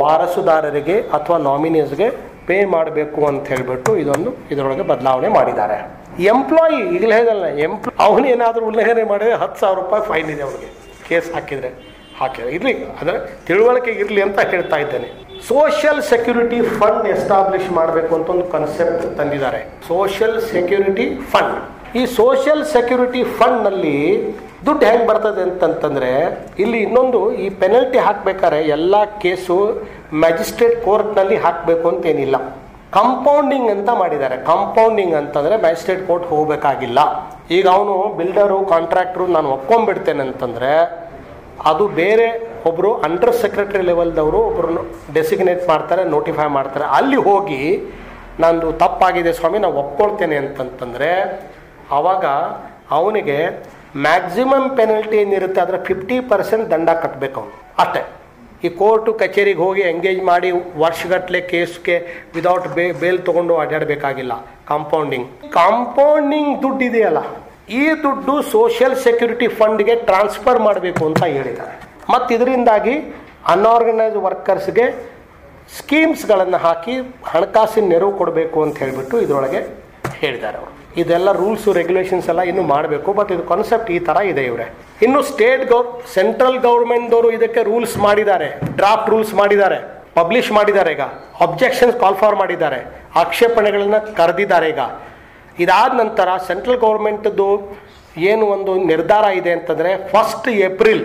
ವಾರಸುದಾರರಿಗೆ ಅಥವಾ ನಾಮಿನೀಸ್ಗೆ ಪೇ ಮಾಡಬೇಕು ಅಂತ ಹೇಳಿಬಿಟ್ಟು ಇದೊಂದು ಇದರೊಳಗೆ ಬದಲಾವಣೆ ಮಾಡಿದ್ದಾರೆ. ಎಂಪ್ಲಾಯಿ ಈಗಲೇ ಹೇಳಿದಲ್ಲ ಎಂಪ್ಲ ಅವನೇನಾದರೂ ಉಲ್ಲಂಘನೆ ಮಾಡಿದ್ರೆ ಹತ್ತು ಸಾವಿರ ರೂಪಾಯಿ ಫೈನ್ ಇದೆ ಅವನಿಗೆ. ಕೇಸ್ ಹಾಕಿದರೆ ಹಾಕಿದರೆ. ಇರಲಿ, ಅದರ ತಿಳುವಳಿಕೆ ಇರಲಿ ಅಂತ ಹೇಳ್ತಾ ಇದ್ದೇನೆ. ಸೋಷಿಯಲ್ ಸೆಕ್ಯೂರಿಟಿ ಫಂಡ್ ಎಸ್ಟಾಬ್ಲಿಷ್ ಮಾಡಬೇಕು ಅಂತ ಒಂದು ಕನ್ಸೆಪ್ಟ್ ತಂದಿದ್ದಾರೆ. ಸೋಷಿಯಲ್ ಸೆಕ್ಯೂರಿಟಿ ಫಂಡ್ ಈ ಸೋಷಿಯಲ್ ಸೆಕ್ಯೂರಿಟಿ ಫಂಡ್ನಲ್ಲಿ ದುಡ್ಡು ಹೆಂಗೆ ಬರ್ತದೆ ಅಂತಂತಂದರೆ, ಇಲ್ಲಿ ಇನ್ನೊಂದು ಈ ಪೆನಲ್ಟಿ ಹಾಕ್ಬೇಕಾರೆ ಎಲ್ಲ ಕೇಸು ಮ್ಯಾಜಿಸ್ಟ್ರೇಟ್ ಕೋರ್ಟ್ನಲ್ಲಿ ಹಾಕಬೇಕು ಅಂತೇನಿಲ್ಲ. ಕಂಪೌಂಡಿಂಗ್ ಅಂತ ಮಾಡಿದ್ದಾರೆ. ಕಂಪೌಂಡಿಂಗ್ ಅಂತಂದರೆ ಮ್ಯಾಜಿಸ್ಟ್ರೇಟ್ ಕೋರ್ಟ್ ಹೋಗಬೇಕಾಗಿಲ್ಲ. ಈಗ ಅವನು ಬಿಲ್ಡರು ಕಾಂಟ್ರಾಕ್ಟ್ರು ನಾನು ಒಪ್ಕೊಂಡ್ಬಿಡ್ತೇನೆ ಅಂತಂದರೆ, ಅದು ಬೇರೆ ಒಬ್ಬರು ಅಂಡರ್ ಸೆಕ್ರೆಟರಿ ಲೆವೆಲ್ದವರು ಒಬ್ಬರು ಡೆಸಿಗ್ನೇಟ್ ಮಾಡ್ತಾರೆ ನೋಟಿಫೈ ಮಾಡ್ತಾರೆ. ಅಲ್ಲಿ ಹೋಗಿ, ನಂದು ತಪ್ಪಾಗಿದೆ ಸ್ವಾಮಿ ನಾವು ಒಪ್ಕೊಳ್ತೇನೆ ಅಂತಂತಂದರೆ ಆವಾಗ ಅವನಿಗೆ ಮ್ಯಾಕ್ಸಿಮಮ್ ಪೆನಲ್ಟಿ ಏನಿರುತ್ತೆ ಅದರ ಫಿಫ್ಟಿ ಪರ್ಸೆಂಟ್ ದಂಡ ಕಟ್ಟಬೇಕು ಅವನು. ಅಷ್ಟೇ. ಈ ಕೋರ್ಟು ಕಚೇರಿಗೆ ಹೋಗಿ ಎಂಗೇಜ್ ಮಾಡಿ ವರ್ಷಗಟ್ಟಲೆ ಕೇಸ್ಗೆ ವಿದೌಟ್ ಬೇ ಬೇಲ್ ತೊಗೊಂಡು ಅಡ್ಡಾಡಬೇಕಾಗಿಲ್ಲ ಕಾಂಪೌಂಡಿಂಗ್ ಕಾಂಪೌಂಡಿಂಗ್ ದುಡ್ಡು ಇದೆಯಲ್ಲ, ಈ ದುಡ್ಡು ಸೋಷಿಯಲ್ ಸೆಕ್ಯೂರಿಟಿ ಫಂಡ್ಗೆ ಟ್ರಾನ್ಸ್ಫರ್ ಮಾಡಬೇಕು ಅಂತ ಹೇಳಿದ್ದಾರೆ. ಮತ್ತು ಇದರಿಂದಾಗಿ ಅನ್ಆರ್ಗನೈಸ್ ವರ್ಕರ್ಸ್ಗೆ ಸ್ಕೀಮ್ಸ್ಗಳನ್ನು ಹಾಕಿ ಹಣಕಾಸಿನ ನೆರವು ಕೊಡಬೇಕು ಅಂತ ಹೇಳಿಬಿಟ್ಟು ಇದರೊಳಗೆ ಹೇಳಿದ್ದಾರೆ ಅವರು. ಇದೆಲ್ಲ ರೂಲ್ಸ್ ರೆಗ್ಯುಲೇಷನ್ಸ್ ಎಲ್ಲ ಇನ್ನು ಮಾಡಬೇಕು. ಬಟ್ ಇದು ಕಾನ್ಸೆಪ್ಟ್ ಈ ಥರ ಇದೆ ಇವರೇ. ಇನ್ನು ಸ್ಟೇಟ್ ಗೌರ್ ಸೆಂಟ್ರಲ್ ಗೌರ್ಮೆಂಟ್ದವರು ಇದಕ್ಕೆ ರೂಲ್ಸ್ ಮಾಡಿದ್ದಾರೆ. ಡ್ರಾಫ್ಟ್ ರೂಲ್ಸ್ ಮಾಡಿದ್ದಾರೆ. ಪಬ್ಲಿಷ್ ಮಾಡಿದ್ದಾರೆ ಈಗ. ಅಬ್ಜೆಕ್ಷನ್ಸ್ ಕಾಲ್ ಫಾರ್ ಮಾಡಿದ್ದಾರೆ. ಆಕ್ಷೇಪಣೆಗಳನ್ನ ಕರೆದಿದ್ದಾರೆ ಈಗ. ಇದಾದ ನಂತರ ಸೆಂಟ್ರಲ್ ಗೌರ್ಮೆಂಟ್ದು ಏನು ಒಂದು ನಿರ್ಧಾರ ಇದೆ ಅಂತಂದರೆ ಫಸ್ಟ್ ಏಪ್ರಿಲ್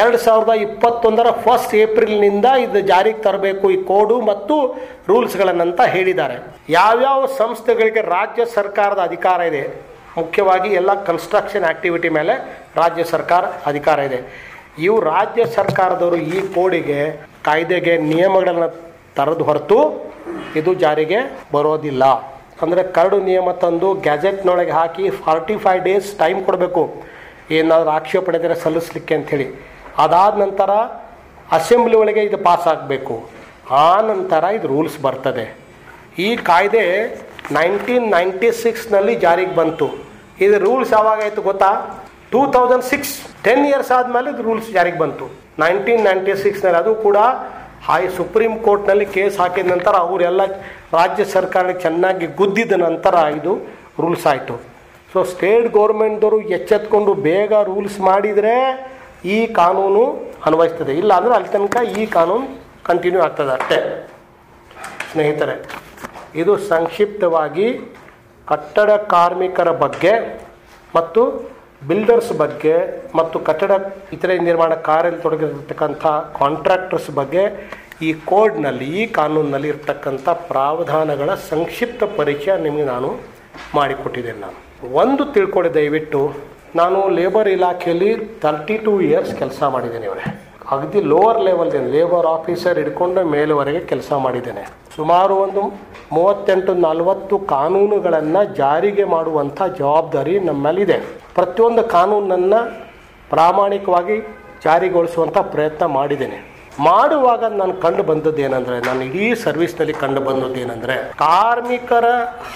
ಎರಡು ಸಾವಿರದ ಇಪ್ಪತ್ತೊಂದರ ಫಸ್ಟ್ ಏಪ್ರಿಲ್ನಿಂದ ಇದು ಜಾರಿಗೆ ತರಬೇಕು ಈ ಕೋಡು ಮತ್ತು ರೂಲ್ಸ್ಗಳನ್ನಂತ ಹೇಳಿದ್ದಾರೆ. ಯಾವ್ಯಾವ ಸಂಸ್ಥೆಗಳಿಗೆ ರಾಜ್ಯ ಸರ್ಕಾರದ ಅಧಿಕಾರ ಇದೆ? ಮುಖ್ಯವಾಗಿ ಎಲ್ಲ ಕನ್ಸ್ಟ್ರಕ್ಷನ್ ಆ್ಯಕ್ಟಿವಿಟಿ ಮೇಲೆ ರಾಜ್ಯ ಸರ್ಕಾರ ಅಧಿಕಾರ ಇದೆ. ಇವು ರಾಜ್ಯ ಸರ್ಕಾರದವರು ಈ ಕೋಡಿಗೆ ಕಾಯ್ದೆಗೆ ನಿಯಮಗಳನ್ನು ತರದು ಹೊರತು ಇದು ಜಾರಿಗೆ ಬರೋದಿಲ್ಲ. ಅಂದರೆ ಕರಡು ನಿಯಮ ತಂದು ಗ್ಯಾಜೆಟ್ನೊಳಗೆ ಹಾಕಿ ಫಾರ್ಟಿ ಫೈವ್ ಡೇಸ್ ಟೈಮ್ ಕೊಡಬೇಕು. ಏನಾದರೂ ಆಕ್ಷೇಪಣೆ ಸಲ್ಲಿಸಲಿಕ್ಕೆ ಅಂಥೇಳಿ. ಅದಾದ ನಂತರ ಅಸೆಂಬ್ಲಿ ಒಳಗೆ ಇದು ಪಾಸ್ ಆಗಬೇಕು. ಆ ನಂತರ ಇದು ರೂಲ್ಸ್ ಬರ್ತದೆ. ಈ ಕಾಯ್ದೆ ನೈನ್ಟೀನ್ ನೈಂಟಿ ಸಿಕ್ಸ್ನಲ್ಲಿ ಜಾರಿಗೆ ಬಂತು. ಇದು ರೂಲ್ಸ್ ಯಾವಾಗಾಯಿತು ಗೊತ್ತಾ? Two thousand six ten years ಆದಮೇಲೆ ಇದು ರೂಲ್ಸ್ ಜಾರಿಗೆ ಬಂತು. ನೈನ್ಟೀನ್ ನೈಂಟಿ ಸಿಕ್ಸ್ನಲ್ಲಿ ಅದು ಕೂಡ ಹೈ ಸುಪ್ರೀಂ ಕೋರ್ಟ್ನಲ್ಲಿ ಕೇಸ್ ಹಾಕಿದ ನಂತರ ಅವರೆಲ್ಲ ರಾಜ್ಯ ಸರ್ಕಾರ ಚೆನ್ನಾಗಿ ಗುದ್ದಿದ ನಂತರ ಇದು ರೂಲ್ಸ್ ಆಯಿತು. ಸೊ ಸ್ಟೇಟ್ ಗೌರ್ಮೆಂಟ್ದವರು ಎಚ್ಚೆತ್ಕೊಂಡು ಬೇಗ ರೂಲ್ಸ್ ಮಾಡಿದರೆ ಈ ಕಾನೂನು ಅನ್ವಯಿಸ್ತದೆ. ಇಲ್ಲ ಅಂದ್ರೆ ಅಲ್ಲಿ ತನಕ ಈ ಕಾನೂನು ಕಂಟಿನ್ಯೂ ಆಗ್ತದೆ ಅಷ್ಟೇ. ಸ್ನೇಹಿತರೆ, ಇದು ಸಂಕ್ಷಿಪ್ತವಾಗಿ ಕಟ್ಟಡ ಕಾರ್ಮಿಕರ ಬಗ್ಗೆ ಮತ್ತು ಬಿಲ್ಡರ್ಸ್ ಬಗ್ಗೆ ಮತ್ತು ಕಟ್ಟಡ ಇತರೆ ನಿರ್ಮಾಣ ಕಾರ್ಯದಲ್ಲಿ ತೊಡಗಿರತಕ್ಕಂಥ ಕಾಂಟ್ರಾಕ್ಟರ್ಸ್ ಬಗ್ಗೆ ಈ ಕೋಡ್ನಲ್ಲಿ ಈ ಕಾನೂನಿನಲ್ಲಿ ಇರ್ತಕ್ಕಂಥ ಪ್ರಾವಧಾನಗಳ ಸಂಕ್ಷಿಪ್ತ ಪರಿಚಯ ನಿಮಗೆ ನಾನು ಮಾಡಿಕೊಟ್ಟಿದ್ದೇನೆ ನಾನು. ಒಂದು ತಿಳ್ಕೊಳ್ಳಿ ದಯವಿಟ್ಟು. ನಾನು ಲೇಬರ್ ಇಲಾಖೆಯಲ್ಲಿ ತರ್ಟಿ ಟೂ ಇಯರ್ಸ್ ಕೆಲಸ ಮಾಡಿದ್ದೀನಿ ಇವರೇ. ಅಗದಿ ಲೋವರ್ ಲೆವೆಲ್ ಲೇಬರ್ ಆಫೀಸರ್ ಹಿಡ್ಕೊಂಡು ಮೇಲುವರೆಗೆ ಕೆಲಸ ಮಾಡಿದ್ದೇನೆ. ಸುಮಾರು ಒಂದು ಮೂವತ್ತೆಂಟು ನಲವತ್ತು ಕಾನೂನುಗಳನ್ನು ಜಾರಿಗೆ ಮಾಡುವಂಥ ಜವಾಬ್ದಾರಿ ನಮ್ಮಲ್ಲಿದೆ. ಪ್ರತಿಯೊಂದು ಕಾನೂನನ್ನು ಪ್ರಾಮಾಣಿಕವಾಗಿ ಜಾರಿಗೊಳಿಸುವಂಥ ಪ್ರಯತ್ನ ಮಾಡಿದ್ದೇನೆ. ಮಾಡುವಾಗ ನಾನು ಕಂಡು ಬಂದದ್ದು ಏನಂದ್ರೆ, ನಾನು ಇಡೀ ಸರ್ವಿಸ್ನಲ್ಲಿ ಕಂಡು ಬಂದದ್ದು ಏನಂದ್ರೆ, ಕಾರ್ಮಿಕರ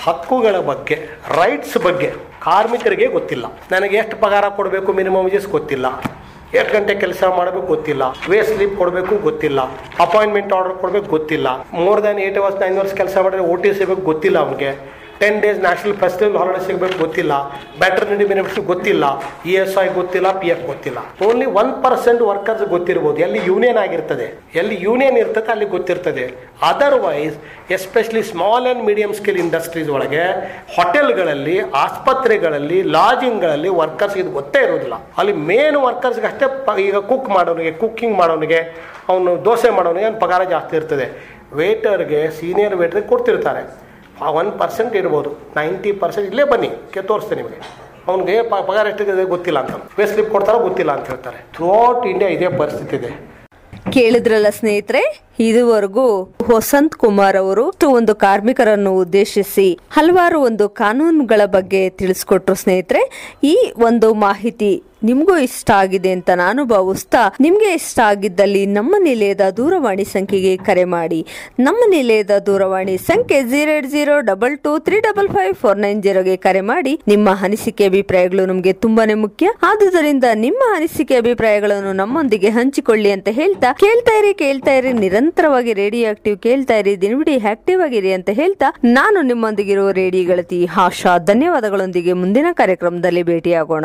ಹಕ್ಕುಗಳ ಬಗ್ಗೆ ರೈಟ್ಸ್ ಬಗ್ಗೆ. ಕಾರ್ಮಿಕರಿಗೆ ಗೊತ್ತಿಲ್ಲ. ನನಗೆ ಎಷ್ಟು ಪಗಾರ ಕೊಡಬೇಕು ಮಿನಿಮಮ್ ವೇಜಸ್ ಗೊತ್ತಿಲ್ಲ. ಎಷ್ಟು ಗಂಟೆ ಕೆಲಸ ಮಾಡಬೇಕು ಗೊತ್ತಿಲ್ಲ. ವೇ ಸ್ಲೀಪ್ ಕೊಡಬೇಕು ಗೊತ್ತಿಲ್ಲ. ಅಪಾಯಿಂಟ್ಮೆಂಟ್ ಆರ್ಡರ್ ಕೊಡಬೇಕು ಗೊತ್ತಿಲ್ಲ. More than eight hours nine hours ಕೆಲಸ ಮಾಡಿದ್ರೆ ಓ ಟಿ ಸಿಗಬೇಕು ಗೊತ್ತಿಲ್ಲ ಅವನಿಗೆ. Ten days national festival holiday ಸಿಗಬೇಕು ಗೊತ್ತಿಲ್ಲ. ಬ್ಯಾಟರ್ನಿಟಿ ಬೆನಿಫಿಟ್ಸ್ ಗೊತ್ತಿಲ್ಲ. ಇ ಎಸ್ ಐ ಗೊತ್ತಿಲ್ಲ ಪಿ ಎಫ್ ಗೊತ್ತಿಲ್ಲ. ಓನ್ಲಿ ಒನ್ ಪರ್ಸೆಂಟ್ ವರ್ಕರ್ಸ್ ಗೊತ್ತಿರ್ಬೋದು. ಎಲ್ಲಿ ಯೂನಿಯನ್ ಆಗಿರ್ತದೆ? ಎಲ್ಲಿ ಯೂನಿಯನ್ ಇರ್ತದೆ, ಅಲ್ಲಿ ಗೊತ್ತಿರ್ತದೆ. Otherwise especially small and medium scale industries ಒಳಗೆ ಹೋಟೆಲ್ಗಳಲ್ಲಿ ಆಸ್ಪತ್ರೆಗಳಲ್ಲಿ ಲಾಜಿಂಗ್ಗಳಲ್ಲಿ ವರ್ಕರ್ಸ್ ಇದು ಗೊತ್ತೇ ಇರೋದಿಲ್ಲ ಅಲ್ಲಿ ಮೇನ್ ವರ್ಕರ್ಸ್ಗೆ ಅಷ್ಟೇ ಈಗ ಕುಕ್ ಮಾಡೋನಿಗೆ ಕುಕ್ಕಿಂಗ್ ಮಾಡೋನಿಗೆ, ಅವನು ದೋಸೆ ಮಾಡೋನಿಗೆ ಅವ್ನು ಪಗಾರ ಜಾಸ್ತಿ ಇರ್ತದೆ. ವೇಟರ್ಗೆ ಸೀನಿಯರ್ ವೇಟರ್ಗೆ ಕೊಡ್ತಿರ್ತಾರೆ. ಆ ಒನ್ ಪರ್ಸೆಂಟ್ ಇರ್ಬೋದು. ನೈಂಟಿ ಪರ್ಸೆಂಟ್ ಇಲ್ಲೇ ಬನ್ನಿ, ಕೆ ತೋರಿಸ್ತೇನೆ ನಿಮಗೆ. ಅವ್ನಿಗೆ ಪಗಾರ ಎಷ್ಟಿದೆ ಗೊತ್ತಿಲ್ಲ ಅಂತ. ಪೇ ಸ್ಲಿಪ್ ಕೊಡ್ತಾರೋ ಗೊತ್ತಿಲ್ಲ ಅಂತ ಹೇಳ್ತಾರೆ. ಥ್ರೂ ಔಟ್ ಇಂಡಿಯಾ ಇದೇ ಪರಿಸ್ಥಿತಿ ಇದೆ. ಕೇಳಿದ್ರಲ್ಲ ಸ್ನೇಹಿತರೆ, ಇದುವರೆಗೂ ವಸಂತ್ ಕುಮಾರ್ ಅವರು ಒಂದು ಕಾರ್ಮಿಕರನ್ನು ಉದ್ದೇಶಿಸಿ ಹಲವಾರು ಒಂದು ಕಾನೂನುಗಳ ಬಗ್ಗೆ ತಿಳಿಸ್ಕೊಟ್ರು ಸ್ನೇಹಿತರೆ. ಈ ಒಂದು ಮಾಹಿತಿ ನಿಮ್ಗೂ ಇಷ್ಟ ಆಗಿದೆ ಅಂತ ನಾನು ಭಾವಿಸ್ತಾ ನಿಮ್ಗೆ ಇಷ್ಟ ಆಗಿದ್ದಲ್ಲಿ ನಮ್ಮ ನಿಲಯದ ದೂರವಾಣಿ ಸಂಖ್ಯೆಗೆ ಕರೆ ಮಾಡಿ. ನಮ್ಮ ನಿಲಯದ ದೂರವಾಣಿ ಸಂಖ್ಯೆ zero eight zero double two three double five four nine ಜೀರೋಗೆ ಕರೆ ಮಾಡಿ. ನಿಮ್ಮ ಅನಿಸಿಕೆ ಅಭಿಪ್ರಾಯಗಳು ನಮಗೆ ತುಂಬಾನೇ ಮುಖ್ಯ. ಆದುದರಿಂದ ನಿಮ್ಮ ಅನಿಸಿಕೆ ಅಭಿಪ್ರಾಯಗಳನ್ನು ನಮ್ಮೊಂದಿಗೆ ಹಂಚಿಕೊಳ್ಳಿ ಅಂತ ಹೇಳ್ತಾ, ಕೇಳ್ತಾ ಇರಿ ಕೇಳ್ತಾ ಇರಿ, ನಿರಂತರವಾಗಿ ರೇಡಿಯೋ ಆಕ್ಟಿವ್ ಕೇಳ್ತಾ ಇರಿ, ದಿನವಿಡೀ ಆಕ್ಟಿವ್ ಆಗಿರಿ ಅಂತ ಹೇಳ್ತಾ, ನಾನು ನಿಮ್ಮೊಂದಿಗಿರುವ ರೇಡಿಯೋ ಗಳತಿ ಆಶಾ, ಧನ್ಯವಾದಗಳೊಂದಿಗೆ ಮುಂದಿನ ಕಾರ್ಯಕ್ರಮದಲ್ಲಿ ಭೇಟಿಯಾಗೋಣ.